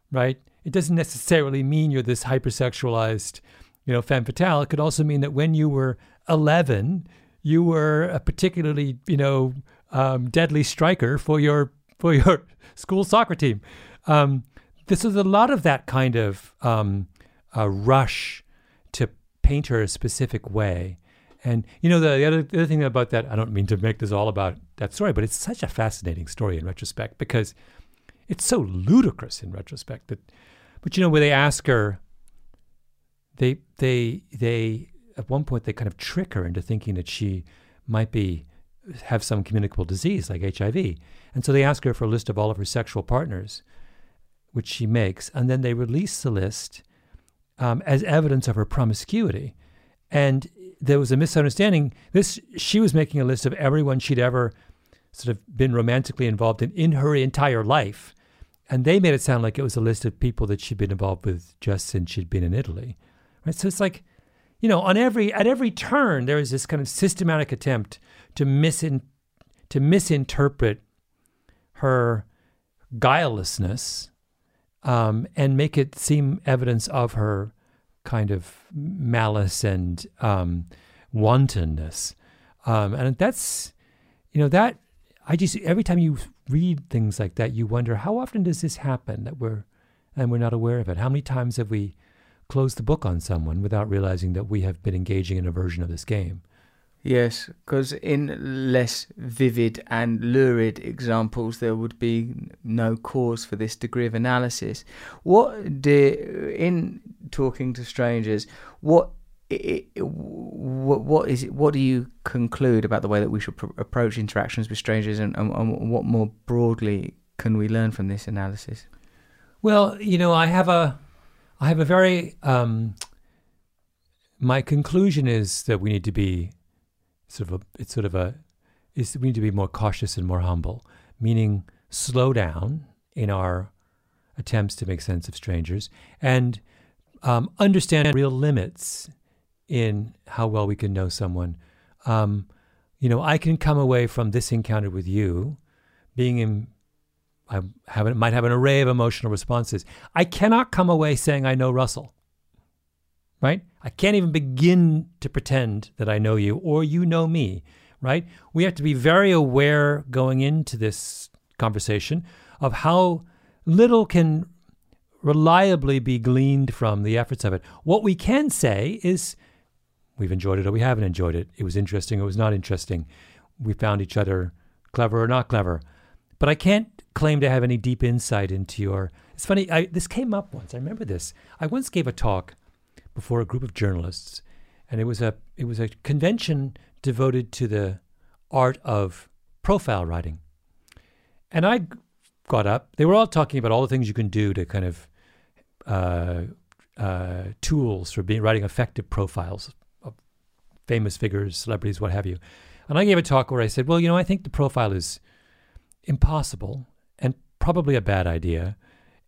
right? It doesn't necessarily mean you're this hypersexualized, you know, femme fatale. It could also mean that when you were 11, you were a particularly, you know, um, deadly striker for your for your school soccer team. Um, this is a lot of that kind of um, rush to paint her a specific way and you know the, the, other the other thing about that, I don't mean to make this all about that story, but it's such a fascinating story in retrospect because it's so ludicrous in retrospect that. But you know, where they ask her, they they they at one point they kind of trick her into thinking that she might be have some communicable disease like HIV, and so they ask her for a list of all of her sexual partners, which she makes, and then they release the list um, as evidence of her promiscuity. And there was a misunderstanding. This she was making a list of everyone she'd ever sort of been romantically involved in in her entire life, and they made it sound like it was a list of people that she'd been involved with just since she'd been in Italy. Right? So it's like, you know, on every at every turn there is this kind of systematic attempt to misin to misinterpret her guilelessness um, and make it seem evidence of her kind of malice and um, wantonness. Um, and that's, you know, that I just every time you read things like that, you wonder how often does this happen that we're and we're not aware of it. How many times have we closed the book on someone without realizing that we have been engaging in a version of this game? Yes, because in less vivid and lurid examples, there would be no cause for this degree of analysis. What do, in talking to strangers, what what, is it, what do you conclude about the way that we should pr- approach interactions with strangers, and, and, and what more broadly can we learn from this analysis? Well, you know, I have a, I have a very, um, my conclusion is that we need to be sort of a, it's sort of a, is we need to be more cautious and more humble, meaning slow down in our attempts to make sense of strangers and um, understand real limits in how well we can know someone. Um, you know, I can come away from this encounter with you being in, I have, might have an array of emotional responses. I cannot come away saying I know Russell, right? I can't even begin to pretend that I know you or you know me, right? We have to be very aware going into this conversation of how little can reliably be gleaned from the efforts of it. What we can say is We've enjoyed it or we haven't enjoyed it. It was interesting or it was not interesting. We found each other clever or not clever. But I can't claim to have any deep insight into your. It's funny, I, this came up once. I remember this. I once gave a talk before a group of journalists, and it was a it was a convention devoted to the art of profile writing. And I got up. They were all talking about all the things you can do to kind of uh, uh, tools for being writing effective profiles of famous figures, celebrities, what have you. And I gave a talk where I said, well, you know, I think the profile is impossible and probably a bad idea.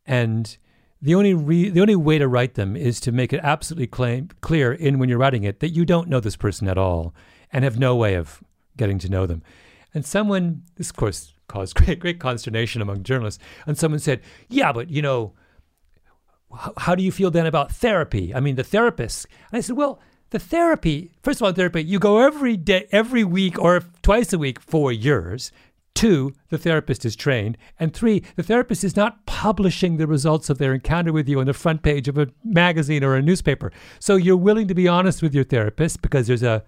And the only re- the only way to write them is to make it absolutely claim- clear in when you're writing it that you don't know this person at all and have no way of getting to know them. And someone, this of course caused great great consternation among journalists. And someone said, "Yeah, but you know, how do you feel then about therapy? I mean, the therapist." And I said, "Well, the therapy, first of all, therapy, you go every day, every week or twice a week for years. Two, the therapist is trained. And three, the therapist is not publishing the results of their encounter with you on the front page of a magazine or a newspaper. So you're willing to be honest with your therapist because there's a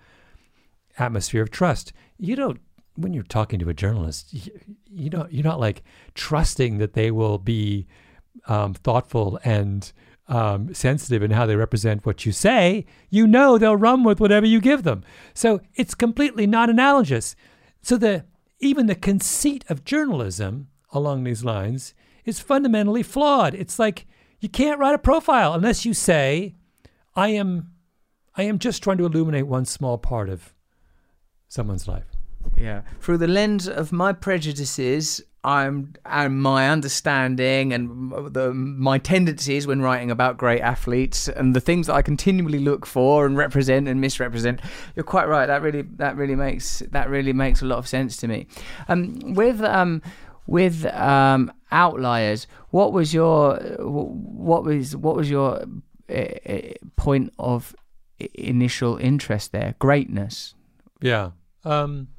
atmosphere of trust. You don't when you're talking to a journalist, you, you don't you're not like trusting that they will be um, thoughtful and um, sensitive in how they represent what you say, you know they'll run with whatever you give them. So it's completely not analogous. So the even the conceit of journalism along these lines is fundamentally flawed. It's like you can't write a profile unless you say, "I am, I am just trying to illuminate one small part of someone's life." Yeah, through the lens of my prejudices I'm and my understanding and the, my tendencies when writing about great athletes and the things that I continually look for and represent and misrepresent. You're quite right. That really that really makes that really makes a lot of sense to me. Um, with um, with um, outliers, what was your what was what was your uh, point of initial interest there? Greatness. Yeah. Um,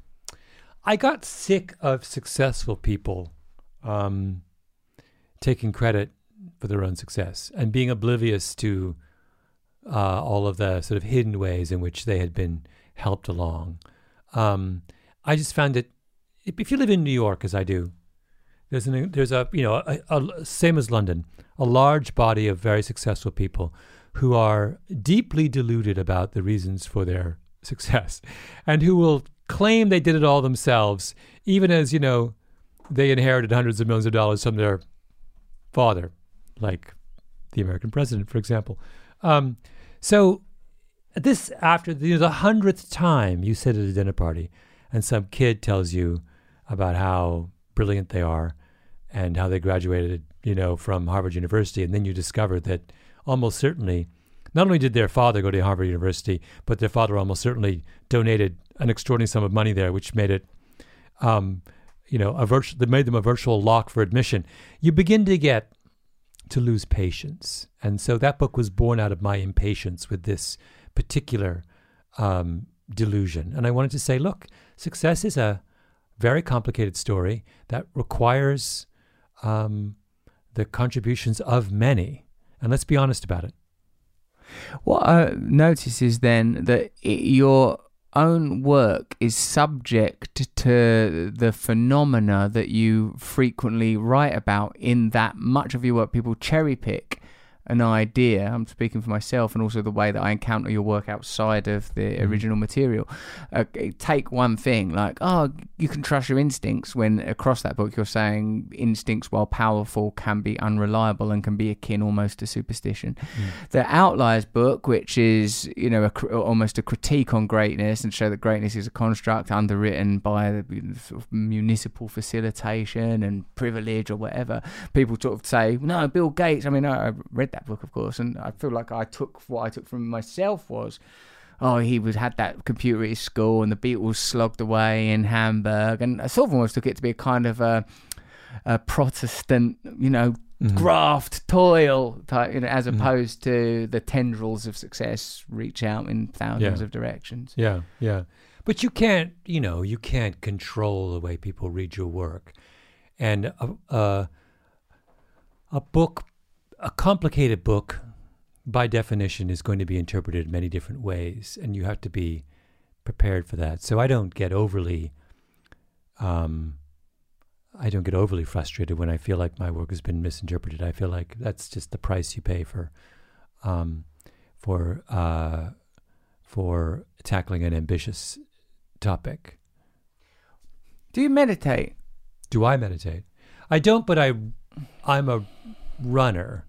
I got sick of successful people um, taking credit for their own success and being oblivious to uh, all of the sort of hidden ways in which they had been helped along. Um, I just found it. If you live in New York, as I do, there's an there's a you know a, a, same as London, a large body of very successful people who are deeply deluded about the reasons for their success, and who will claim they did it all themselves, even as, you know, they inherited hundreds of millions of dollars from their father, like the American president, for example. Um, so this after you know, the hundredth time you sit at a dinner party and some kid tells you about how brilliant they are and how they graduated you know, from Harvard University, and then you discover that almost certainly, not only did their father go to Harvard University, but their father almost certainly donated an extraordinary sum of money there, which made it, um, you know, a virtual that made them a virtual lock for admission. You begin to get to lose patience, and so that book was born out of my impatience with this particular um, delusion. And I wanted to say, look, success is a very complicated story that requires um, the contributions of many. And let's be honest about it. What I notice is then that it, your own work is subject to the phenomena that you frequently write about in that much of your work. People cherry pick an idea. I'm speaking for myself, and also the way that I encounter your work outside of the Mm-hmm. original material. Uh, take one thing, like oh, you can trust your instincts. When across that book, you're saying instincts, while powerful, can be unreliable and can be akin almost to superstition. Mm. The Outliers book, which is you know a, almost a critique on greatness and show that greatness is a construct underwritten by the sort of municipal facilitation and privilege or whatever. People sort of say, no, Bill Gates. I mean, I, I read that book, of course, and I feel like I took what I took from myself was. Oh, he was had that computer at his school, and the Beatles slogged away in Hamburg, and I sort of almost took it to be a kind of a, a Protestant, you know, Mhm. graft, toil type, you know, as Mhm. opposed to the tendrils of success reach out in thousands Yeah. of directions. Yeah, yeah. But you can't, you know, you can't control the way people read your work. And a, a, a book, a complicated book, by definition, is going to be interpreted many different ways, and you have to be prepared for that. So I don't get overly, um, I don't get overly frustrated when I feel like my work has been misinterpreted. I feel like that's just the price you pay for, um, for uh, for tackling an ambitious topic. Do you meditate? Do I meditate? I don't, but I I'm a runner,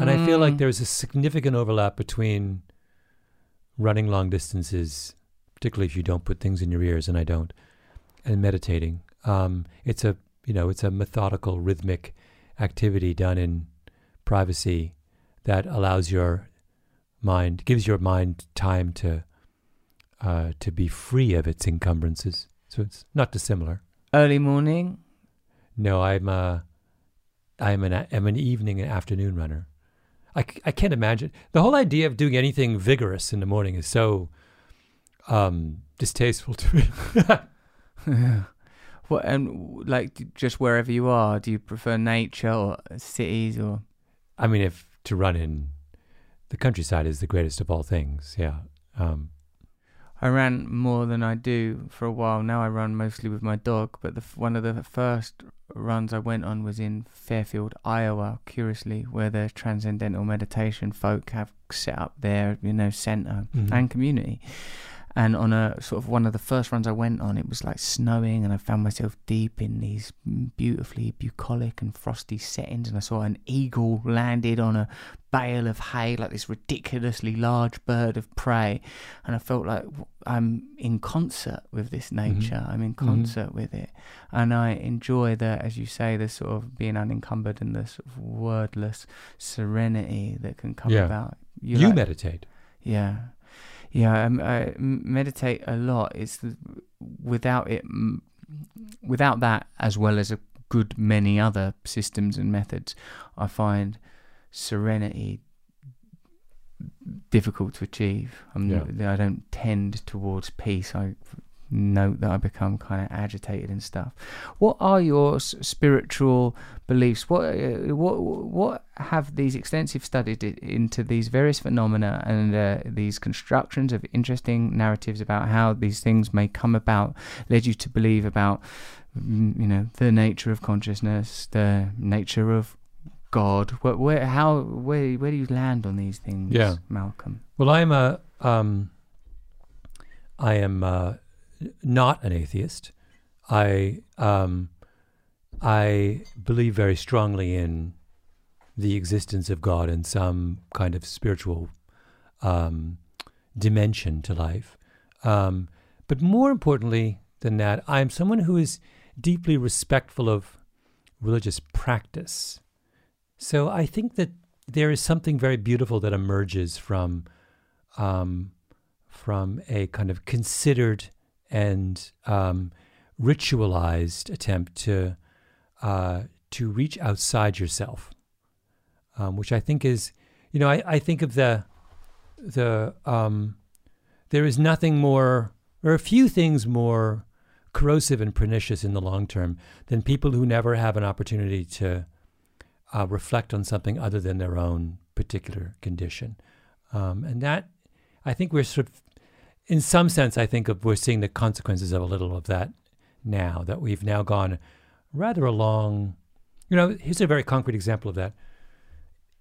and I feel like Mm. there's a significant overlap between running long distances, particularly if you don't put things in your ears, and I don't, and meditating. Um, it's a you know it's a methodical, rhythmic activity done in privacy that allows your mind gives your mind time to uh, to be free of its encumbrances. So it's not dissimilar. Early morning? No, I'm a, I'm an I'm an evening and afternoon runner. I, I can't imagine the whole idea of doing anything vigorous in the morning is so um, distasteful to me. what and like just wherever you are? Do you prefer nature or cities or? I mean, if to run in the countryside is the greatest of all things, yeah. Um, I ran more than I do for a while. Now I run mostly with my dog, but the, one of the first runs I went on was in Fairfield, Iowa, curiously, where the transcendental meditation folk have set up their, you know, center Mhm. and community. And on a sort of one of the first runs I went on, it was like snowing, and I found myself deep in these beautifully bucolic and frosty settings. And I saw an eagle landed on a bale of hay, like this ridiculously large bird of prey. And I felt like I'm in concert with this mm-hmm. nature. I'm in mm-hmm. concert with it, and I enjoy the, as you say, the sort of being unencumbered and the sort of wordless serenity that can come Yeah. about. you like- meditate. yeah, yeah. Um, I m- meditate a lot. It's without it, without that, as well as a good many other systems and methods, I find serenity difficult to achieve. I'm, Yeah. I don't tend towards peace. I note that I become kind of agitated and stuff. What are your s- spiritual beliefs? What uh, what what have these extensive studies into these various phenomena and uh, these constructions of interesting narratives about how these things may come about led you to believe about mm, you know the nature of consciousness, the nature of God? Where, where how where where do you land on these things, Yeah. Malcolm? Well, I'm a um, I am uh, not an atheist. I um, I believe very strongly in the existence of God and some kind of spiritual um, dimension to life. Um, but more importantly than that, I'm someone who is deeply respectful of religious practice So I think that there is something very beautiful that emerges from um, from a kind of considered and um, ritualized attempt to uh, to reach outside yourself, um, which I think is, you know, I, I think of the the um, there is nothing more or a few things more corrosive and pernicious in the long term than people who never have an opportunity to uh, reflect on something other than their own particular condition. Um, and that, I think we're sort of, in some sense, I think of, we're seeing the consequences of a little of that now, that we've now gone rather a long, you know, here's a very concrete example of that.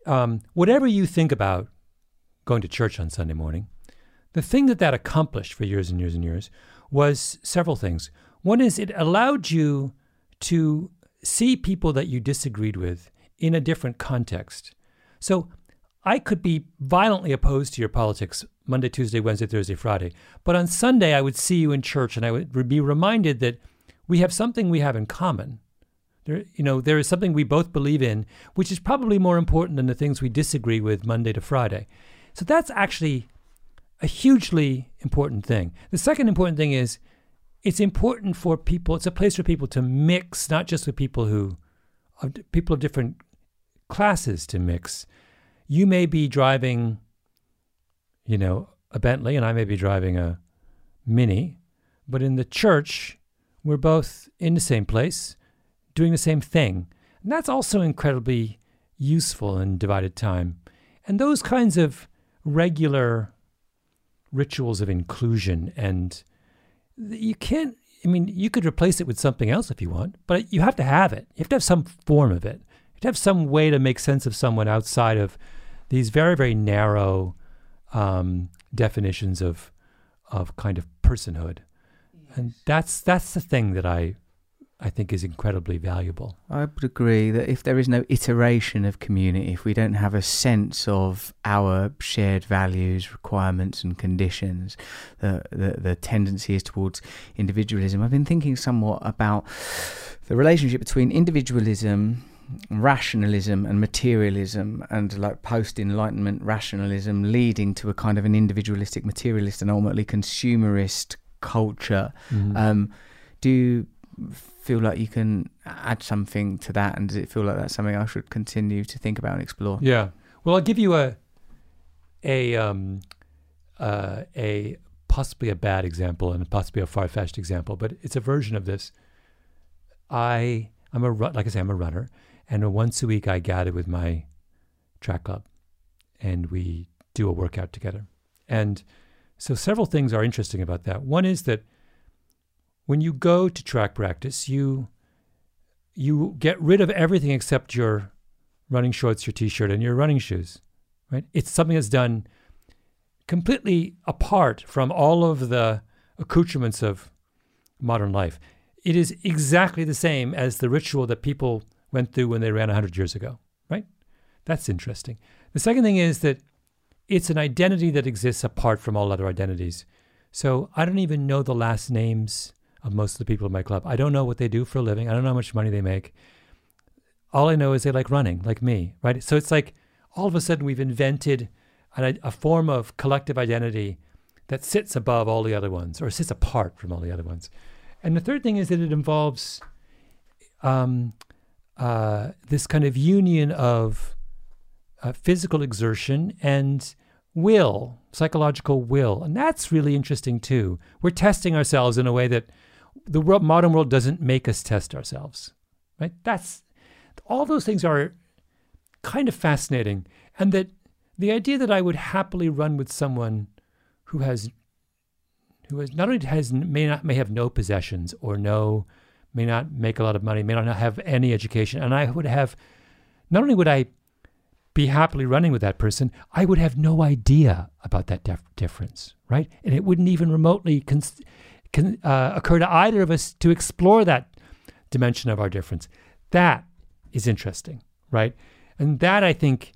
Um, whatever you think about going to church on Sunday morning, the thing that that accomplished for years and years and years was several things. One is it allowed you to see people that you disagreed with in a different context. So I could be violently opposed to your politics Monday, Tuesday, Wednesday, Thursday, Friday. But on Sunday, I would see you in church and I would be reminded that we have something we have in common. There, you know, there is something we both believe in, which is probably more important than the things we disagree with Monday to Friday. So that's actually a hugely important thing. The second important thing is it's important for people, it's a place for people to mix, not just with people who, people of different classes to mix. You may be driving, you know, a Bentley, and I may be driving a Mini, but in the church, we're both in the same place, doing the same thing. And that's also incredibly useful in divided time. And those kinds of regular rituals of inclusion and you can't I mean, you could replace it with something else if you want, but you have to have it. You have to have some form of it to have some way to make sense of someone outside of these very very narrow um, definitions of of kind of personhood, yes. and that's that's the thing that I I think is incredibly valuable. I would agree that if there is no iteration of community, if we don't have a sense of our shared values, requirements, and conditions, the, the, the tendency is towards individualism. I've been thinking somewhat about the relationship between individualism rationalism and materialism and like post enlightenment rationalism leading to a kind of an individualistic materialist and ultimately consumerist culture. Mm-hmm. um, do you feel like you can add something to that? And does it feel like that's something i should continue to think about and explore? Yeah. Well i'll give you a a um uh, a possibly a bad example and possibly a far-fetched example but it's a version of this. I i'm a like i say i'm a runner and once a week, I gather with my track club and we do a workout together. And so several things are interesting about that. One is that when you go to track practice, you you get rid of everything except your running shorts, your t-shirt, and your running shoes. Right? It's something that's done completely apart from all of the accoutrements of modern life. It is exactly the same as the ritual that people went through when they ran 100 years ago, right? That's interesting. The second thing is that it's an identity that exists apart from all other identities. So I don't even know the last names of most of the people in my club. I don't know what they do for a living. I don't know how much money they make. All I know is they like running, like me, right? So it's like all of a sudden we've invented an, a form of collective identity that sits above all the other ones or sits apart from all the other ones. And the third thing is that it involves um, uh, this kind of union of uh, physical exertion and will, psychological will. And that's really interesting too. We're testing ourselves in a way that the world, modern world doesn't make us test ourselves, right? That's all those things are kind of fascinating. And that the idea that I would happily run with someone who has who has not only has may not may have no possessions or no may not make a lot of money, may not have any education. And I would have, not only would I be happily running with that person, I would have no idea about that def- difference, right? And it wouldn't even remotely uh, occur to either of us to explore that dimension of our difference. That is interesting, right? And that I think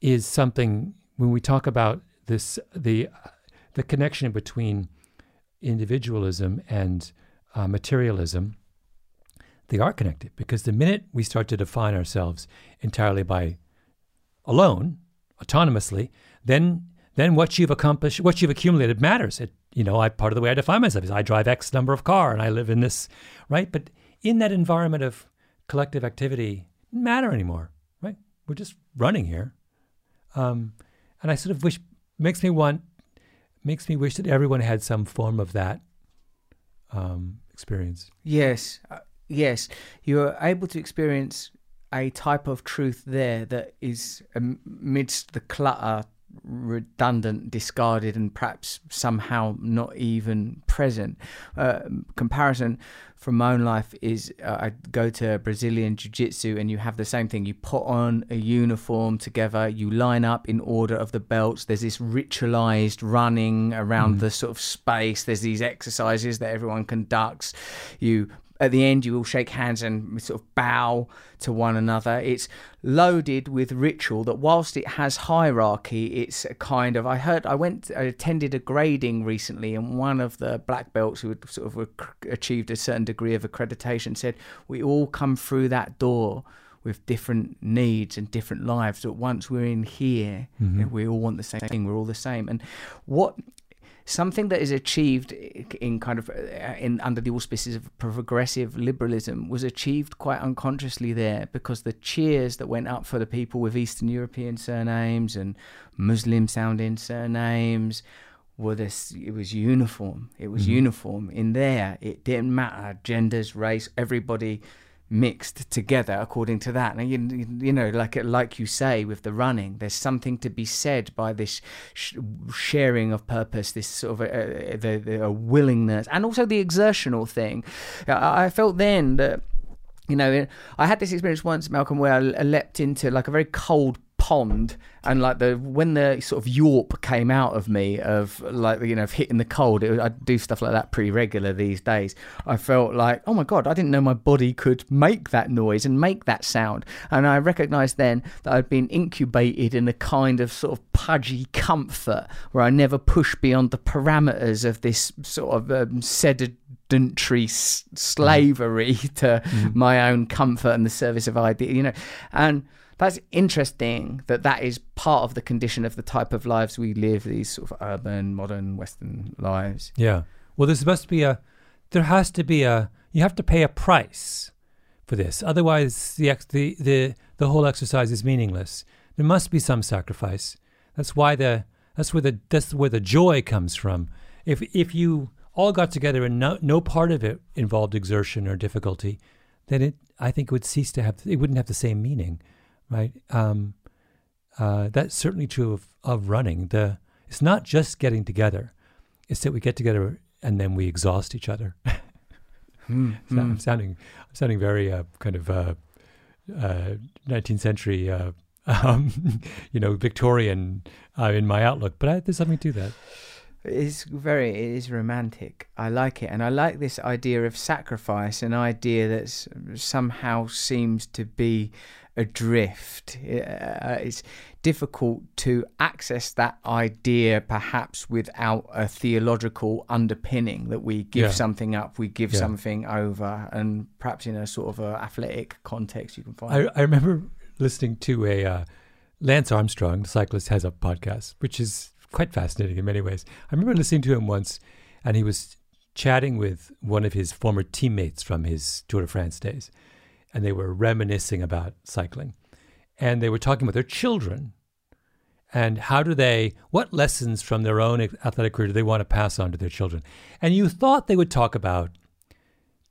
is something when we talk about this the the connection between individualism and uh, materialism, they are connected because the minute we start to define ourselves entirely by alone, autonomously, then then what you've accomplished, what you've accumulated matters. It, you know, I part of the way I define myself is I drive X number of car and I live in this, right? But in that environment of collective activity, matter anymore, right? We're just running here, um, and I sort of wish makes me want makes me wish that everyone had some form of that um, experience. Yes, uh, yes, you're able to experience a type of truth there that is amidst the clutter redundant, discarded, and perhaps somehow not even present. Uh, comparison from my own life is uh, I go to Brazilian Jiu Jitsu and you have the same thing. You put on a uniform together, you line up in order of the belts. There's this ritualized running around mm. the sort of space. There's these exercises that everyone conducts. You at the end you all shake hands and sort of bow to one another. It's loaded with ritual that whilst it has hierarchy it's a kind of i heard i went i attended a grading recently and one of the black belts who had sort of achieved a certain degree of accreditation said we all come through that door with different needs and different lives. But once we're in here. Mm-hmm. we all want the same thing we're all the same. And what something that is achieved in kind of uh, in under the auspices of progressive liberalism was achieved quite unconsciously there because the cheers that went up for the people with Eastern European surnames and Muslim sounding surnames were this it was uniform it was mm-hmm. uniform in there it didn't matter genders race everybody mixed together according to that. And you, you know like like you say with the running there's something to be said by this sh- sharing of purpose this sort of a, a, the, the, willingness and also the exertional thing. I, I felt then that you know, I had this experience once, Malcolm, where I leapt into like a very cold pond and like the when the sort of yorp came out of me of like you know of hitting the cold it, i do stuff like that pretty regular these days. I felt like oh my god i didn't know my body could make that noise and make that sound. And i recognized then that i'd been incubated in a kind of sort of pudgy comfort where i never pushed beyond the parameters of this sort of um, sedentary slavery to mm. my own comfort and the service of idea you know? And that's interesting that that is part of the condition of the type of lives we live these sort of urban modern western lives. Yeah. Well there's supposed to be a there has to be a you have to pay a price for this. Otherwise the ex, the the the whole exercise is meaningless. There must be some sacrifice. That's why the that's where the that's where the joy comes from. If if you all got together and no, no part of it involved exertion or difficulty then it i think it would cease to have it wouldn't have the same meaning right? Um, uh, that's certainly true of, of running. The it's not just getting together; it's that we get together and then we exhaust each other. mm, so mm. I'm sounding I'm sounding very uh, kind of uh, 19th uh, century, uh, um, you know, Victorian uh, in my outlook, but I, there's something to that. It's very, it is romantic. I like it, and I like this idea of sacrifice, an idea that somehow seems to be adrift. Uh, it's difficult to access that idea perhaps without a theological underpinning that we give yeah. something up, we give yeah. something over, and perhaps in a sort of a athletic context you can find. I, I remember listening to a uh, Lance Armstrong, the cyclist, has a podcast, which is quite fascinating in many ways. I remember listening to him once, and he was chatting with one of his former teammates from his Tour de France days and they were reminiscing about cycling. And they were talking about their children and how do they, what lessons from their own athletic career do they want to pass on to their children? And you thought they would talk about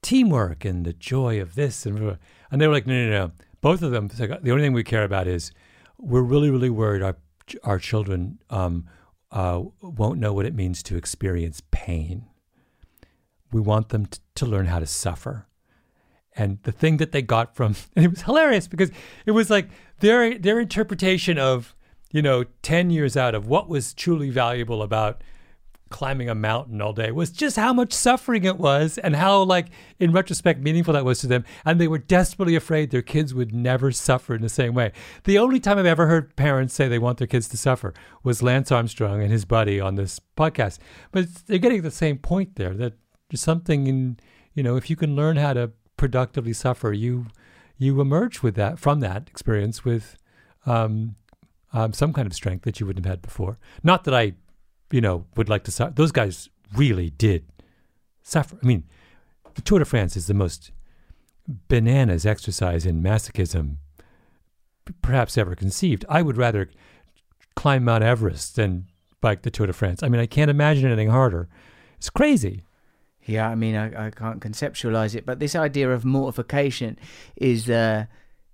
teamwork and the joy of this. And, and they were like, no, no, no. Both of them, the only thing we care about is we're really, really worried our, our children um, uh, won't know what it means to experience pain. We want them to learn how to suffer and the thing that they got from and it was hilarious because it was like their their interpretation of you know 10 years out of what was truly valuable about climbing a mountain all day was just how much suffering it was and how like in retrospect meaningful that was to them. And they were desperately afraid their kids would never suffer in the same way. The only time i've ever heard parents say they want their kids to suffer was lance armstrong and his buddy on this podcast. But they're getting the same point there that there's something in you know if you can learn how to productively suffer, you you emerge with that from that experience with um, um, some kind of strength that you wouldn't have had before. Not that I, you know, would like to suffer. Those guys really did suffer. I mean, the Tour de France is the most bananas exercise in masochism perhaps ever conceived. I would rather climb Mount Everest than bike the Tour de France. I mean, I can't imagine anything harder. It's crazy. Yeah, I mean, I, I can't conceptualize it, but this idea of mortification is uh,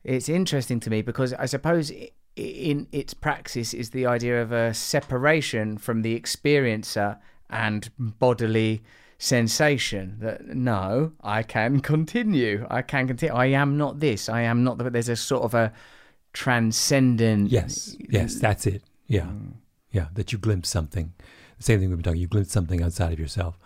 it's interesting to me because I suppose in its praxis is the idea of a separation from the experiencer and bodily sensation that no i can continue i can continue i am not this i am not the there's a sort of a transcendent Yes, yes, that's it. Yeah, Mm. yeah, that you glimpse something. The same thing we've been talking. You glimpse something outside of yourself.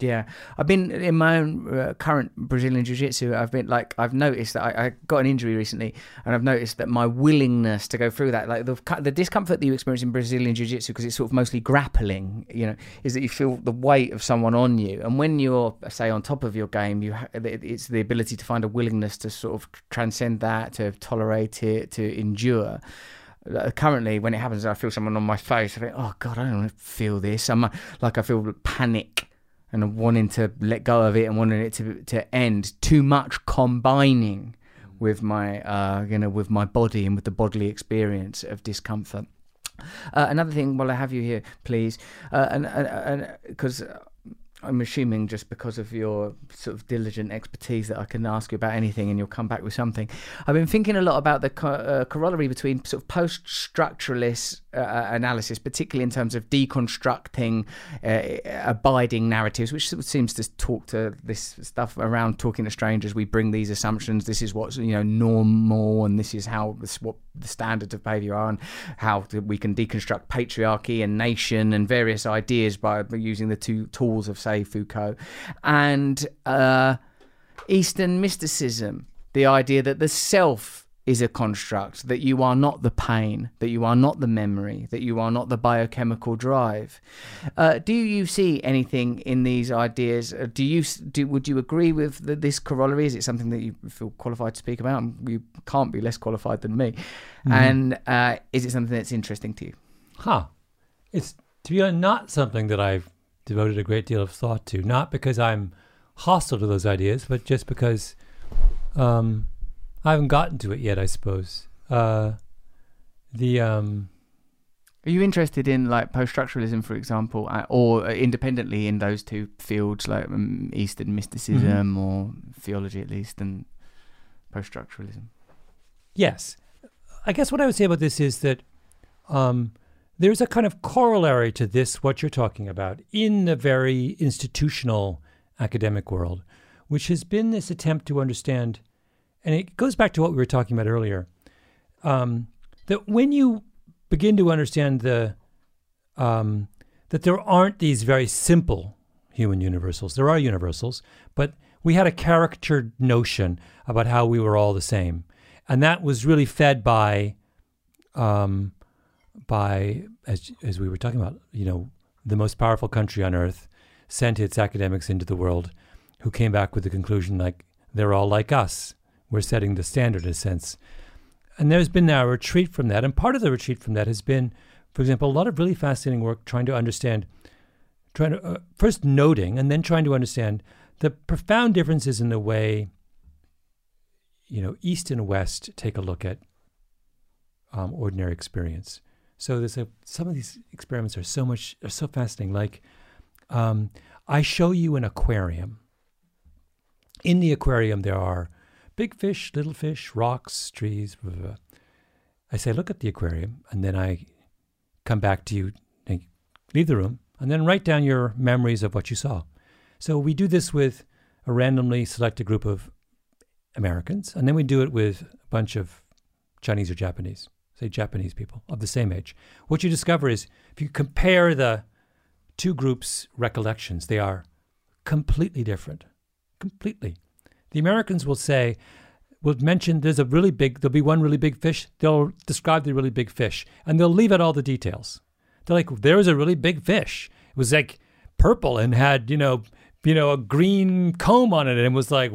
Yeah, I've been in my own uh, current Brazilian Jiu Jitsu. I've been like I've noticed that I, I got an injury recently, and I've noticed that my willingness to go through that, like the the discomfort that you experience in Brazilian Jiu Jitsu, because it's sort of mostly grappling, you know, is that you feel the weight of someone on you, and when you're say on top of your game, you ha- it's the ability to find a willingness to sort of transcend that, to tolerate it, to endure. Uh, Currently, when it happens, I feel someone on my face. I think, "Oh God, I don't feel this." I'm like, I feel panic and wanting to let go of it and wanting it to to end too much combining with my uh you know with my body and with the bodily experience of discomfort. Uh, another thing while i have you here please uh, and and because I'm assuming just because of your sort of diligent expertise that I can ask you about anything and you'll come back with something. I've been thinking a lot about the co- uh, corollary between sort of post structuralist uh, analysis, particularly in terms of deconstructing uh, abiding narratives, which seems to talk to this stuff around talking to strangers. We bring these assumptions. This is what's you know normal, and this is how this what the standards of behavior are, and how we can deconstruct patriarchy and nation and various ideas by using the two tools of say Foucault and uh, Eastern mysticism. The idea that the self is a construct, that you are not the pain, that you are not the memory, that you are not the biochemical drive. Uh, do you see anything in these ideas? Uh, do you do? Would you agree with the, this corollary? Is it something that you feel qualified to speak about? You can't be less qualified than me. And uh, is it something that's interesting to you? Huh. It's to be honest, not something that I've devoted a great deal of thought to. Not because I'm hostile to those ideas, but just because um, I haven't gotten to it yet. I suppose. Uh, the um, Are you interested in like post-structuralism, for example, uh, or independently in those two fields, like um, Eastern mysticism or theology, at least, and post-structuralism? Yes. I guess what I would say about this is that um, there's a kind of corollary to this, what you're talking about, in the very institutional academic world, which has been this attempt to understand, and it goes back to what we were talking about earlier, um, that when you begin to understand the um, that there aren't these very simple human universals. There are universals, but we had a caricatured notion about how we were all the same, and that was really fed by, um, by as as we were talking about, you know, the most powerful country on earth sent its academics into the world, who came back with the conclusion like they're all like us. We're setting the standard in a sense. And there's been now a retreat from that. And part of the retreat from that has been, for example, a lot of really fascinating work trying to understand, trying to uh, first noting and then trying to understand the profound differences in the way, you know, East and West take a look at um, ordinary experience. So there's a, some of these experiments are so much, are so fascinating. Like, um, I show you an aquarium. In the aquarium, there are big fish, little fish, rocks, trees. Blah, blah, blah. I say, look at the aquarium, and then I come back to you, and leave the room, and then write down your memories of what you saw. So we do this with a randomly selected group of Americans, and then we do it with a bunch of Chinese or Japanese, say Japanese people of the same age. What you discover is if you compare the two groups' recollections, they are completely different. Completely. The Americans will say, will mention there's a really big, there'll be one really big fish. They'll describe the really big fish and they'll leave out all the details. They're like, there was a really big fish. It was like purple and had, you know, you know, a green comb on it and was like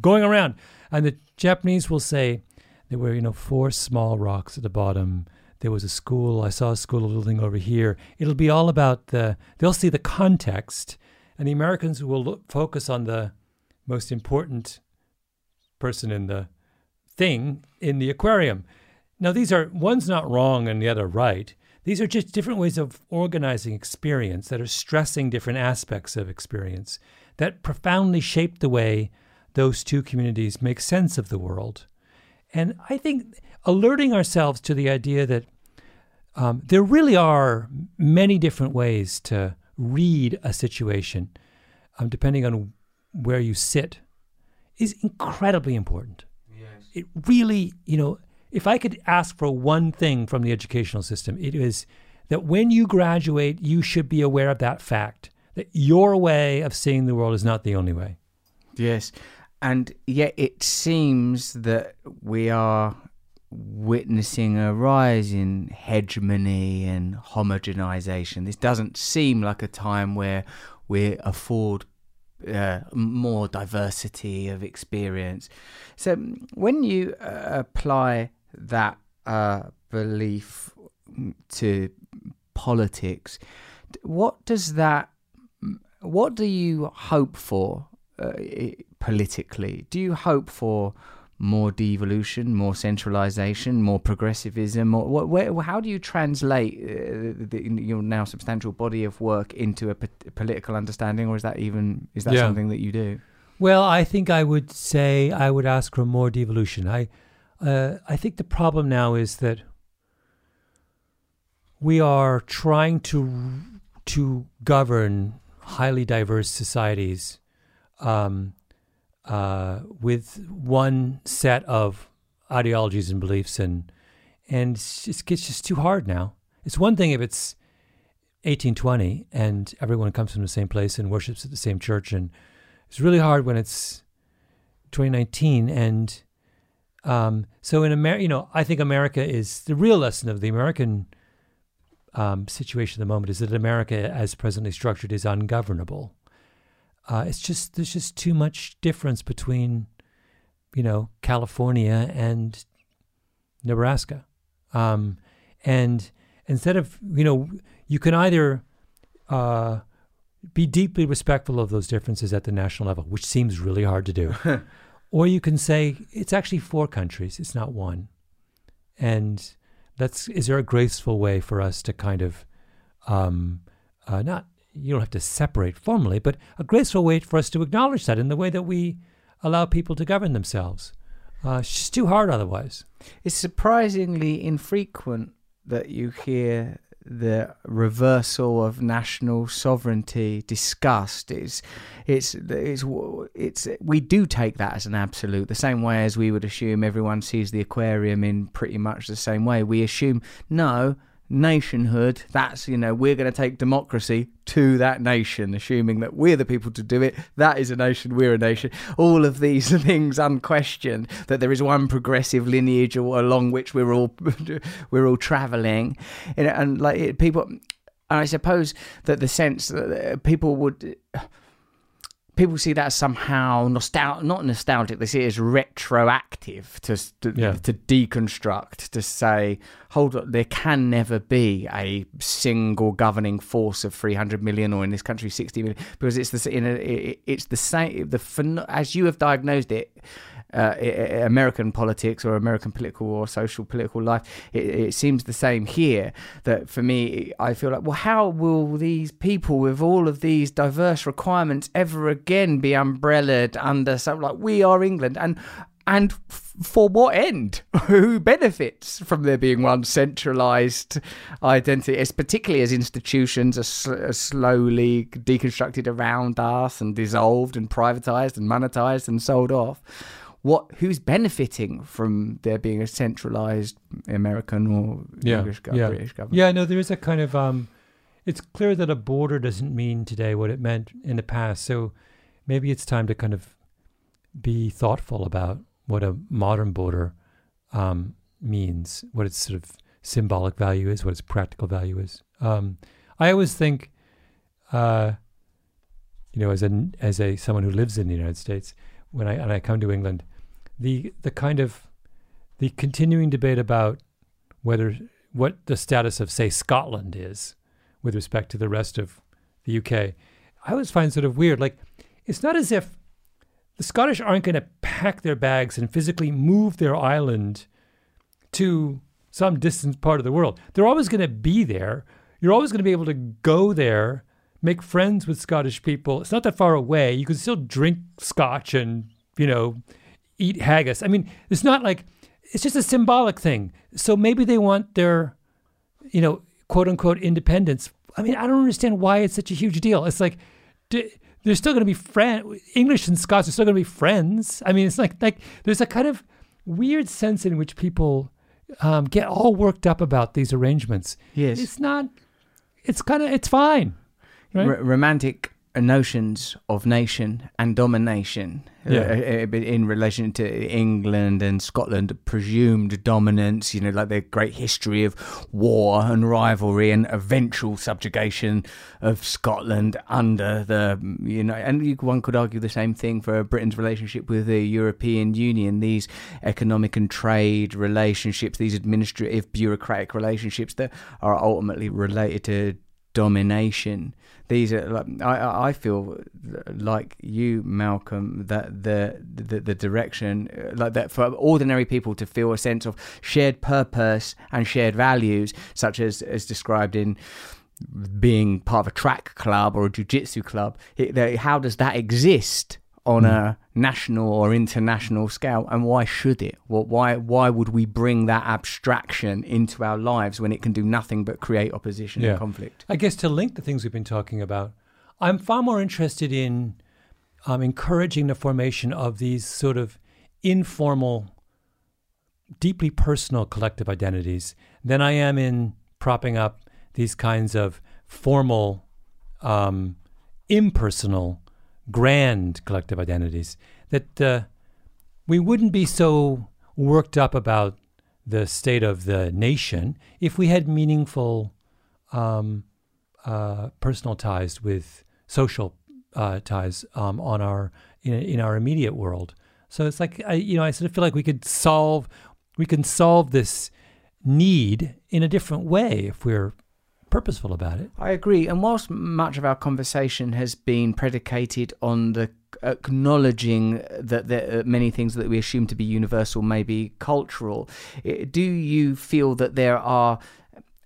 going around. And the Japanese will say there were, you know, four small rocks at the bottom. There was a school. I saw a school building over here. It'll be all about the, they'll see the context. And the Americans will look, focus on the most important person in the thing in the aquarium. Now, these are, one's not wrong and the other right. These are just different ways of organizing experience that are stressing different aspects of experience that profoundly shape the way those two communities make sense of the world. And I think alerting ourselves to the idea that um, there really are many different ways to read a situation, um, depending on where you sit, is incredibly important. Yes. It really, you know, if I could ask for one thing from the educational system, it is that when you graduate, you should be aware of that fact that your way of seeing the world is not the only way. Yes. And yet it seems that we are witnessing a rise in hegemony and homogenization. This doesn't seem like a time where we afford uh, more diversity of experience. So when you uh, apply that uh, belief to politics, what does that? What do you hope for uh, politically? Do you hope for more devolution, more centralization, more progressivism? Or what, where, how do you translate uh, the, your now substantial body of work into a p- political understanding, or is that even is that yeah. something that you do? Well, I think I would say I would ask for more devolution. I uh, I think the problem now is that we are trying to to govern highly diverse societies um, uh, with one set of ideologies and beliefs, and and it's just, it's just too hard now. It's one thing if it's 1820 and everyone comes from the same place and worships at the same church, and it's really hard when it's 2019 and um, so in America, you know, I think America is the real lesson of the American um, situation at the moment is that America, as presently structured, is ungovernable. Uh, it's just there's just too much difference between, you know, California and Nebraska, um, and instead of you know, you can either uh, be deeply respectful of those differences at the national level, which seems really hard to do. or you can say it's actually four countries, it's not one. And that's is there a graceful way for us to kind of um, uh, not you don't have to separate formally, but a graceful way for us to acknowledge that in the way that we allow people to govern themselves. Uh, it's just too hard otherwise. It's surprisingly infrequent that you hear the reversal of national sovereignty discussed. It's, it's, it's, it's, we do take that as an absolute, the same way as we would assume everyone sees the aquarium in pretty much the same way. We assume, no, nationhood that's you know we're going to take democracy to that nation assuming that we're the people to do it. That is a nation we're a nation. All of these things unquestioned that there is one progressive lineage along which we're all we're all traveling. And, and like people and i suppose that the sense that uh, people would people see that as somehow nostalgic, not nostalgic. They see it as retroactive to to, yeah. to deconstruct, to say, hold on, there can never be a single governing force of 300 million, or in this country 60 million, because it's the in a, it's the same. The as you have diagnosed it uh, American politics or American political or social political life. It, it, seems the same here. That for me, I feel like, well, how will these people with all of these diverse requirements ever again be umbrellaed under something like we are England and and for what end? Who benefits from there being one centralized identity? It's particularly as institutions are, sl- are, slowly deconstructed around us and dissolved and privatized and monetized and sold off what who's benefiting from there being a centralized American or yeah, English yeah. British government? Yeah, no, there is a kind of um, it's clear that a border doesn't mean today what it meant in the past. So maybe it's time to kind of be thoughtful about what a modern border um, means, what its sort of symbolic value is, what its practical value is. Um, I always think, uh, you know, as a as a someone who lives in the United States, when I and I come to England, the the kind of the continuing debate about whether what the status of say Scotland is with respect to the rest of the UK, I always find sort of weird. Like it's not as if the Scottish aren't going to pack their bags and physically move their island to some distant part of the world. They're always going to be there. You're always going to be able to go there, make friends with Scottish people. It's not that far away. You can still drink scotch and, you know, eat haggis. I mean, it's not like it's just a symbolic thing. So maybe they want their, you know, quote unquote independence. I mean, I don't understand why it's such a huge deal. It's like they're still going to be friends. English and Scots are still going to be friends. I mean, it's like like there's a kind of weird sense in which people um, get all worked up about these arrangements. Yes, it's not. It's kind of it's fine. Right? R- romantic notions of nation and domination uh, Yeah. uh, uh, in relation to England and Scotland presumed dominance you know like their great history of war and rivalry and eventual subjugation of Scotland under the you know and you, one could argue the same thing for Britain's relationship with the European Union these economic and trade relationships these administrative bureaucratic relationships that are ultimately related to domination. These are like I I feel like you, Malcolm, that the the, the direction uh, like that for ordinary people to feel a sense of shared purpose and shared values, such as as described in being part of a track club or a jiu-jitsu club how does that exist on a national or international scale and why should it? Well, why why would we bring that abstraction into our lives when it can do nothing but create opposition Yeah. and conflict? I guess to link the things we've been talking about, I'm far more interested in um, encouraging the formation of these sort of informal, deeply personal collective identities than I am in propping up these kinds of formal, um, impersonal, grand collective identities. That uh, we wouldn't be so worked up about the state of the nation if we had meaningful um, uh, personal ties with social uh, ties um, on our in, in our immediate world. So it's like I, you know, I sort of feel like we could solve we can solve this need in a different way if we're purposeful about it. I agree. And whilst much of our conversation has been predicated on the acknowledging that there are many things that we assume to be universal may be cultural, do you feel that there are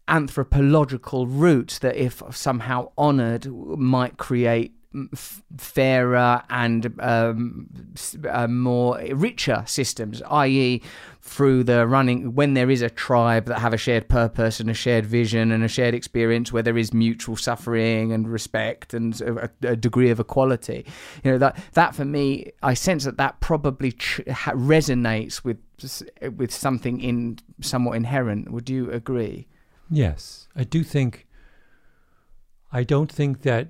anthropological roots that, if somehow honoured, might create f- fairer and um, uh, more richer systems, i.e., through the running when there is a tribe that have a shared purpose and a shared vision and a shared experience where there is mutual suffering and respect and a, a degree of equality you know that that for me i sense that that probably resonates with with something in somewhat inherent would you agree Yes, I do think. I don't think that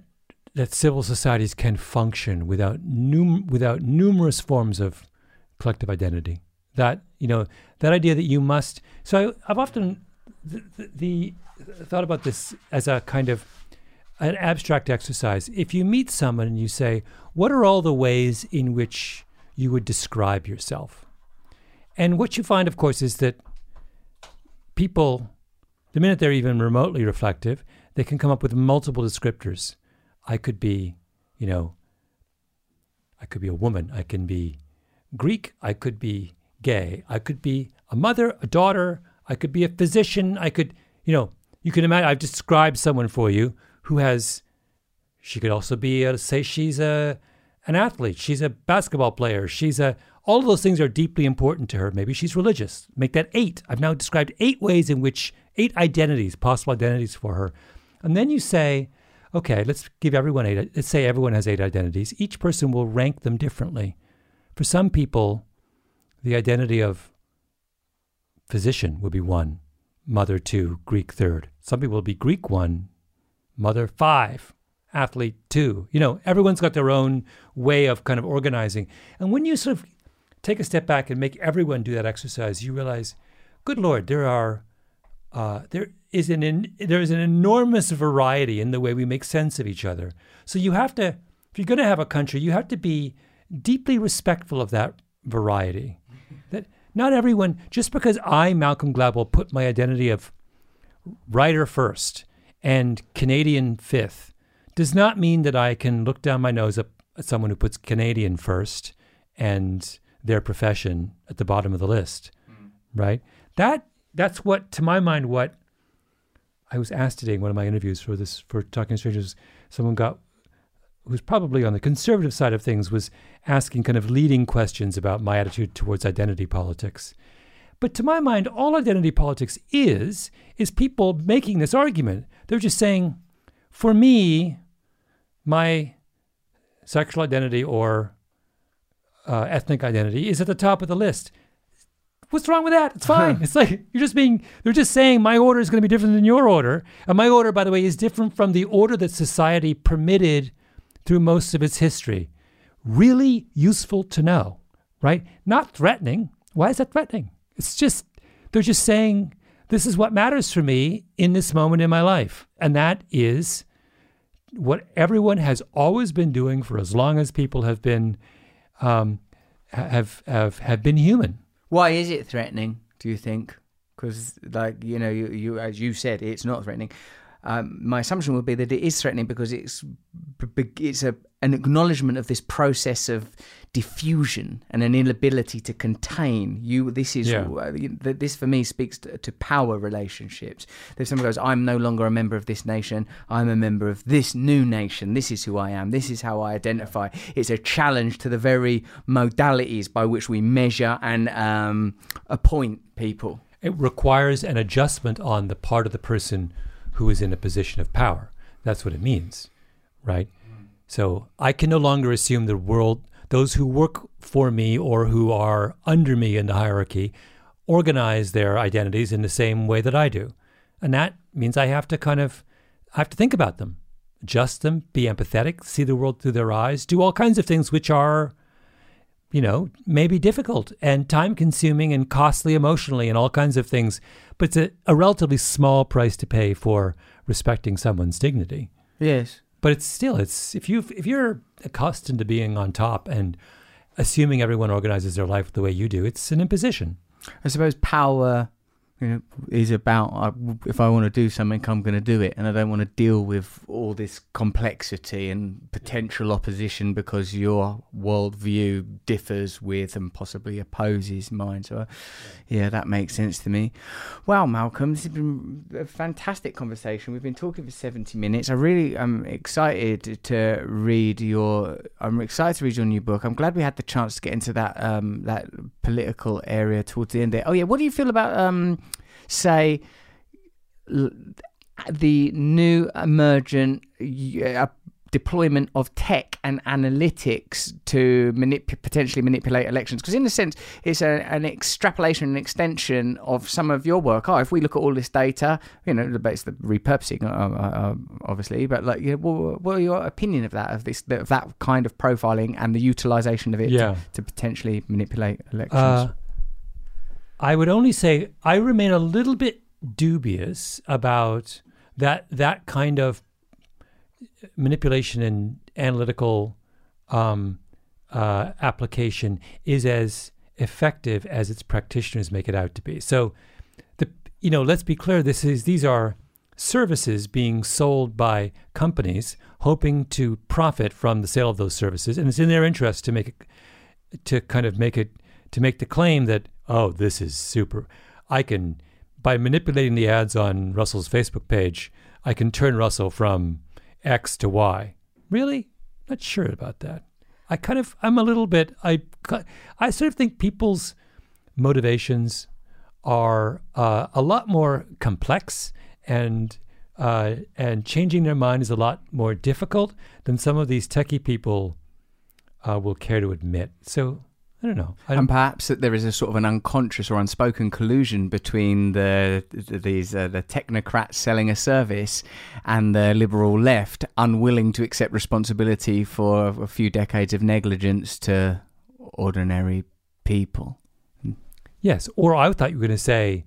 that civil societies can function without num- without numerous forms of collective identity. That you know that idea that you must. So I, I've often the thought about this as a kind of an abstract exercise. If you meet someone and you say, "What are all the ways in which you would describe yourself?" and what you find, of course, is that people the minute they're even remotely reflective, they can come up with multiple descriptors. I could be, you know, I could be a woman. I can be Greek. I could be gay. I could be a mother, a daughter. I could be a physician. I could, you know, you can imagine. I've described someone for you who has. She could also be, uh, say, she's a an athlete. She's a basketball player. She's a. All of those things are deeply important to her. Maybe she's religious. Make that eight. I've now described eight ways in which eight identities, possible identities for her. And then you say, okay, let's give everyone eight. Let's say everyone has eight identities. Each person will rank them differently. For some people, the identity of physician would be one, mother two, Greek third. Some people will be Greek one, mother five, athlete two. You know, everyone's got their own way of kind of organizing. And when you sort of take a step back and make everyone do that exercise, you realize, good Lord, there are uh, there is an in, there is an enormous variety in the way we make sense of each other. So you have to if you're going to have a country, you have to be deeply respectful of that variety. That not everyone, just because I, Malcolm Gladwell, put my identity of writer first and Canadian fifth, does not mean that I can look down my nose at someone who puts Canadian first and their profession at the bottom of the list, mm. right? That that's what, to my mind, what I was asked today in one of my interviews for this for Talking to Strangers. Someone got who's probably on the conservative side of things was asking kind of leading questions about my attitude towards identity politics. But to my mind, all identity politics is is people making this argument. They're just saying, for me, my sexual identity or uh, ethnic identity is at the top of the list. What's wrong with that? It's fine. it's like you're just being, they're just saying my order is going to be different than your order. And my order, by the way, is different from the order that society permitted through most of its history. Really useful to know, right? Not threatening. Why is that threatening? It's just, they're just saying, this is what matters for me in this moment in my life. And that is what everyone has always been doing for as long as people have been um, have have have been human. Why is it threatening? Do you think? Because, like you know, you, you as you said, it's not threatening. Um, my assumption would be that it is threatening because it's it's a an acknowledgement of this process of diffusion and an inability to contain. You this is Yeah. uh, this for me speaks to, to power relationships. If someone goes i'm no longer a member of this nation. I'm a member of this new nation. This is who i am. This is how i identify. It's a challenge to the very modalities by which we measure and um, appoint people. It requires an adjustment on the part of the person who is in a position of power. That's what it means, right? So I can no longer assume the world, those who work for me or who are under me in the hierarchy, organize their identities in the same way that I do. And that means I have to kind of, I have to think about them, adjust them, be empathetic, see the world through their eyes, do all kinds of things which are you know, maybe difficult and time consuming and costly emotionally and all kinds of things. But it's a, a relatively small price to pay for respecting someone's dignity. yes But it's still, it's if you if you're accustomed to being on top and assuming everyone organizes their life the way you do, it's an imposition. I suppose power is about uh, if I want to do something, I'm going to do it, and I don't want to deal with all this complexity and potential opposition because your worldview differs with and possibly opposes mine. So, uh, yeah, that makes sense to me. Wow, Malcolm, this has been a fantastic conversation. We've been talking for 70 minutes. I really am excited to read your. I'm excited to read your new book. I'm glad we had the chance to get into that um, that political area towards the end there. Oh yeah, what do you feel about um, say the new emergent uh, deployment of tech and analytics to manip- potentially manipulate elections. Because in a sense it's a, an extrapolation and extension of some of your work. Oh if we look at all this data you know it's the repurposing uh, uh, uh, obviously but like you know, what, what your opinion of that of this of that kind of profiling and the utilization of it Yeah. to, to potentially manipulate elections? Uh, I would only say I remain a little bit dubious about that that kind of manipulation and analytical um, uh, application is as effective as its practitioners make it out to be. So, the you know, let's be clear. This is these are services being sold by companies hoping to profit from the sale of those services, and it's in their interest to make it to kind of make it to make the claim that oh this is super. I can by manipulating the ads on russell's facebook page i can turn russell from x to y. Really? Not sure about that. I kind of i'm a little bit i i sort of think people's motivations are uh, a lot more complex and uh, and changing their mind is a lot more difficult than some of these techie people uh, will care to admit. So I don't know. I and don't, perhaps that there is a sort of an unconscious or unspoken collusion between the th- these uh, the technocrats selling a service and the liberal left unwilling to accept responsibility for a few decades of negligence to ordinary people. yes, or I thought you were going to say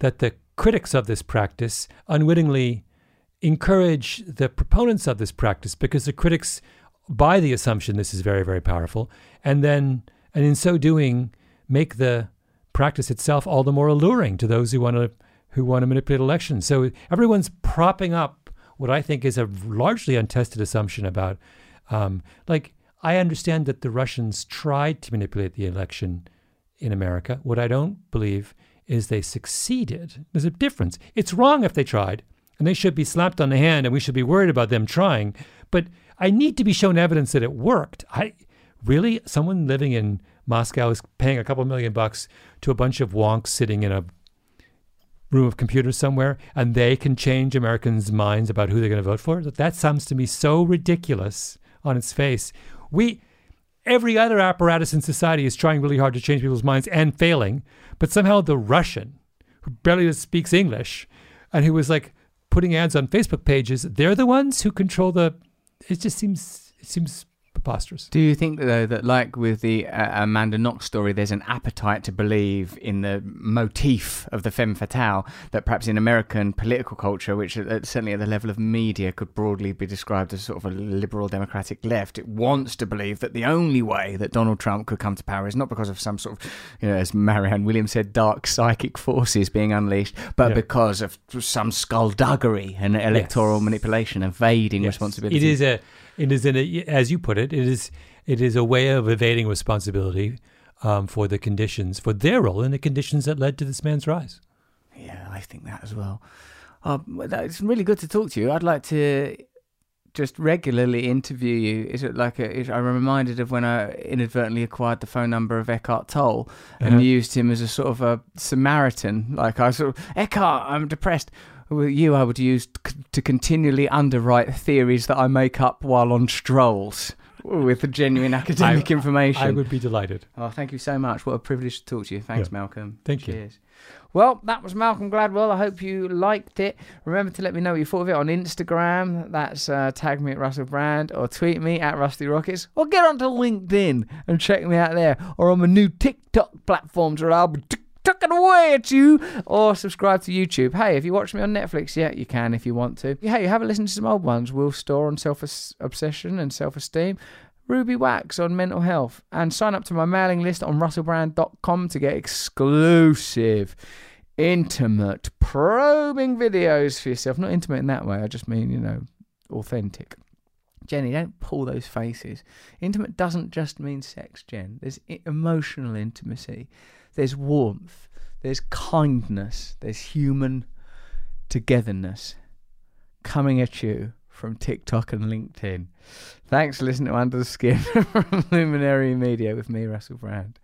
that the critics of this practice unwittingly encourage the proponents of this practice because the critics by the assumption this is very, very powerful, and then, and in so doing, make the practice itself all the more alluring to those who want to who want to manipulate elections. So everyone's propping up what I think is a largely untested assumption about, um, like I understand that the Russians tried to manipulate the election in America. What I don't believe is they succeeded. There's a difference. It's wrong if they tried, and they should be slapped on the hand, and we should be worried about them trying. But I need to be shown evidence that it worked. I really, someone living in Moscow is paying a couple million bucks to a bunch of wonks sitting in a room of computers somewhere, and they can change Americans' minds about who they're going to vote for. That sounds to me so ridiculous on its face. We, every other apparatus in society is trying really hard to change people's minds and failing, but somehow the Russian, who barely speaks English, and who was like putting ads on Facebook pages, they're the ones who control the. It just seems it seems preposterous. Do you think though that, like with the uh, Amanda Knox story, there's an appetite to believe in the motif of the femme fatale that perhaps in American political culture, which uh, certainly at the level of media could broadly be described as sort of a liberal democratic left, it wants to believe that the only way that Donald Trump could come to power is not because of some sort of, you know, as Marianne Williamson said, dark psychic forces being unleashed, but Yeah. because of some skullduggery and electoral Yes. manipulation, evading Yes. responsibility. It is a, it is an, as you put it, it is, it is a way of evading responsibility um, for the conditions, for their role in the conditions that led to this man's rise. Yeah, I think that as well. That- it's really good to talk to you. I'd like to just regularly interview you. Is it like a, is, I'm reminded of when I inadvertently acquired the phone number of Eckhart Tolle and Uh-huh. used him as a sort of a Samaritan. Like I sort of Eckhart, I'm depressed. With you, I would use to continually underwrite theories that I make up while on strolls with the genuine academic information. I would be delighted. Oh, thank you so much. What a privilege to talk to you. Thanks, Yeah. Malcolm. Thank you. Cheers. Well, that was Malcolm Gladwell. I hope you liked it. Remember to let me know what you thought of it on Instagram. That's uh, tag me at Russell Brand or tweet me at Rusty Rockets or get onto LinkedIn and check me out there or on my new TikTok platforms where I'll be tucking away at you or subscribe to YouTube. Hey, if you watch me on Netflix, yeah, you can if you want to. Hey, have a listen to some old ones. Will Storr on self obsession and self esteem. Ruby Wax on mental health. And sign up to my mailing list on russellbrand.com to get exclusive, intimate, probing videos for yourself. Not intimate in that way, I just mean, you know, authentic. Jenny, don't pull those faces. Intimate doesn't just mean sex, Jen. There's emotional intimacy, there's warmth, there's kindness, there's human togetherness coming at you from TikTok and LinkedIn. Thanks for listening to Under the Skin from Luminary Media with me, Russell Brand.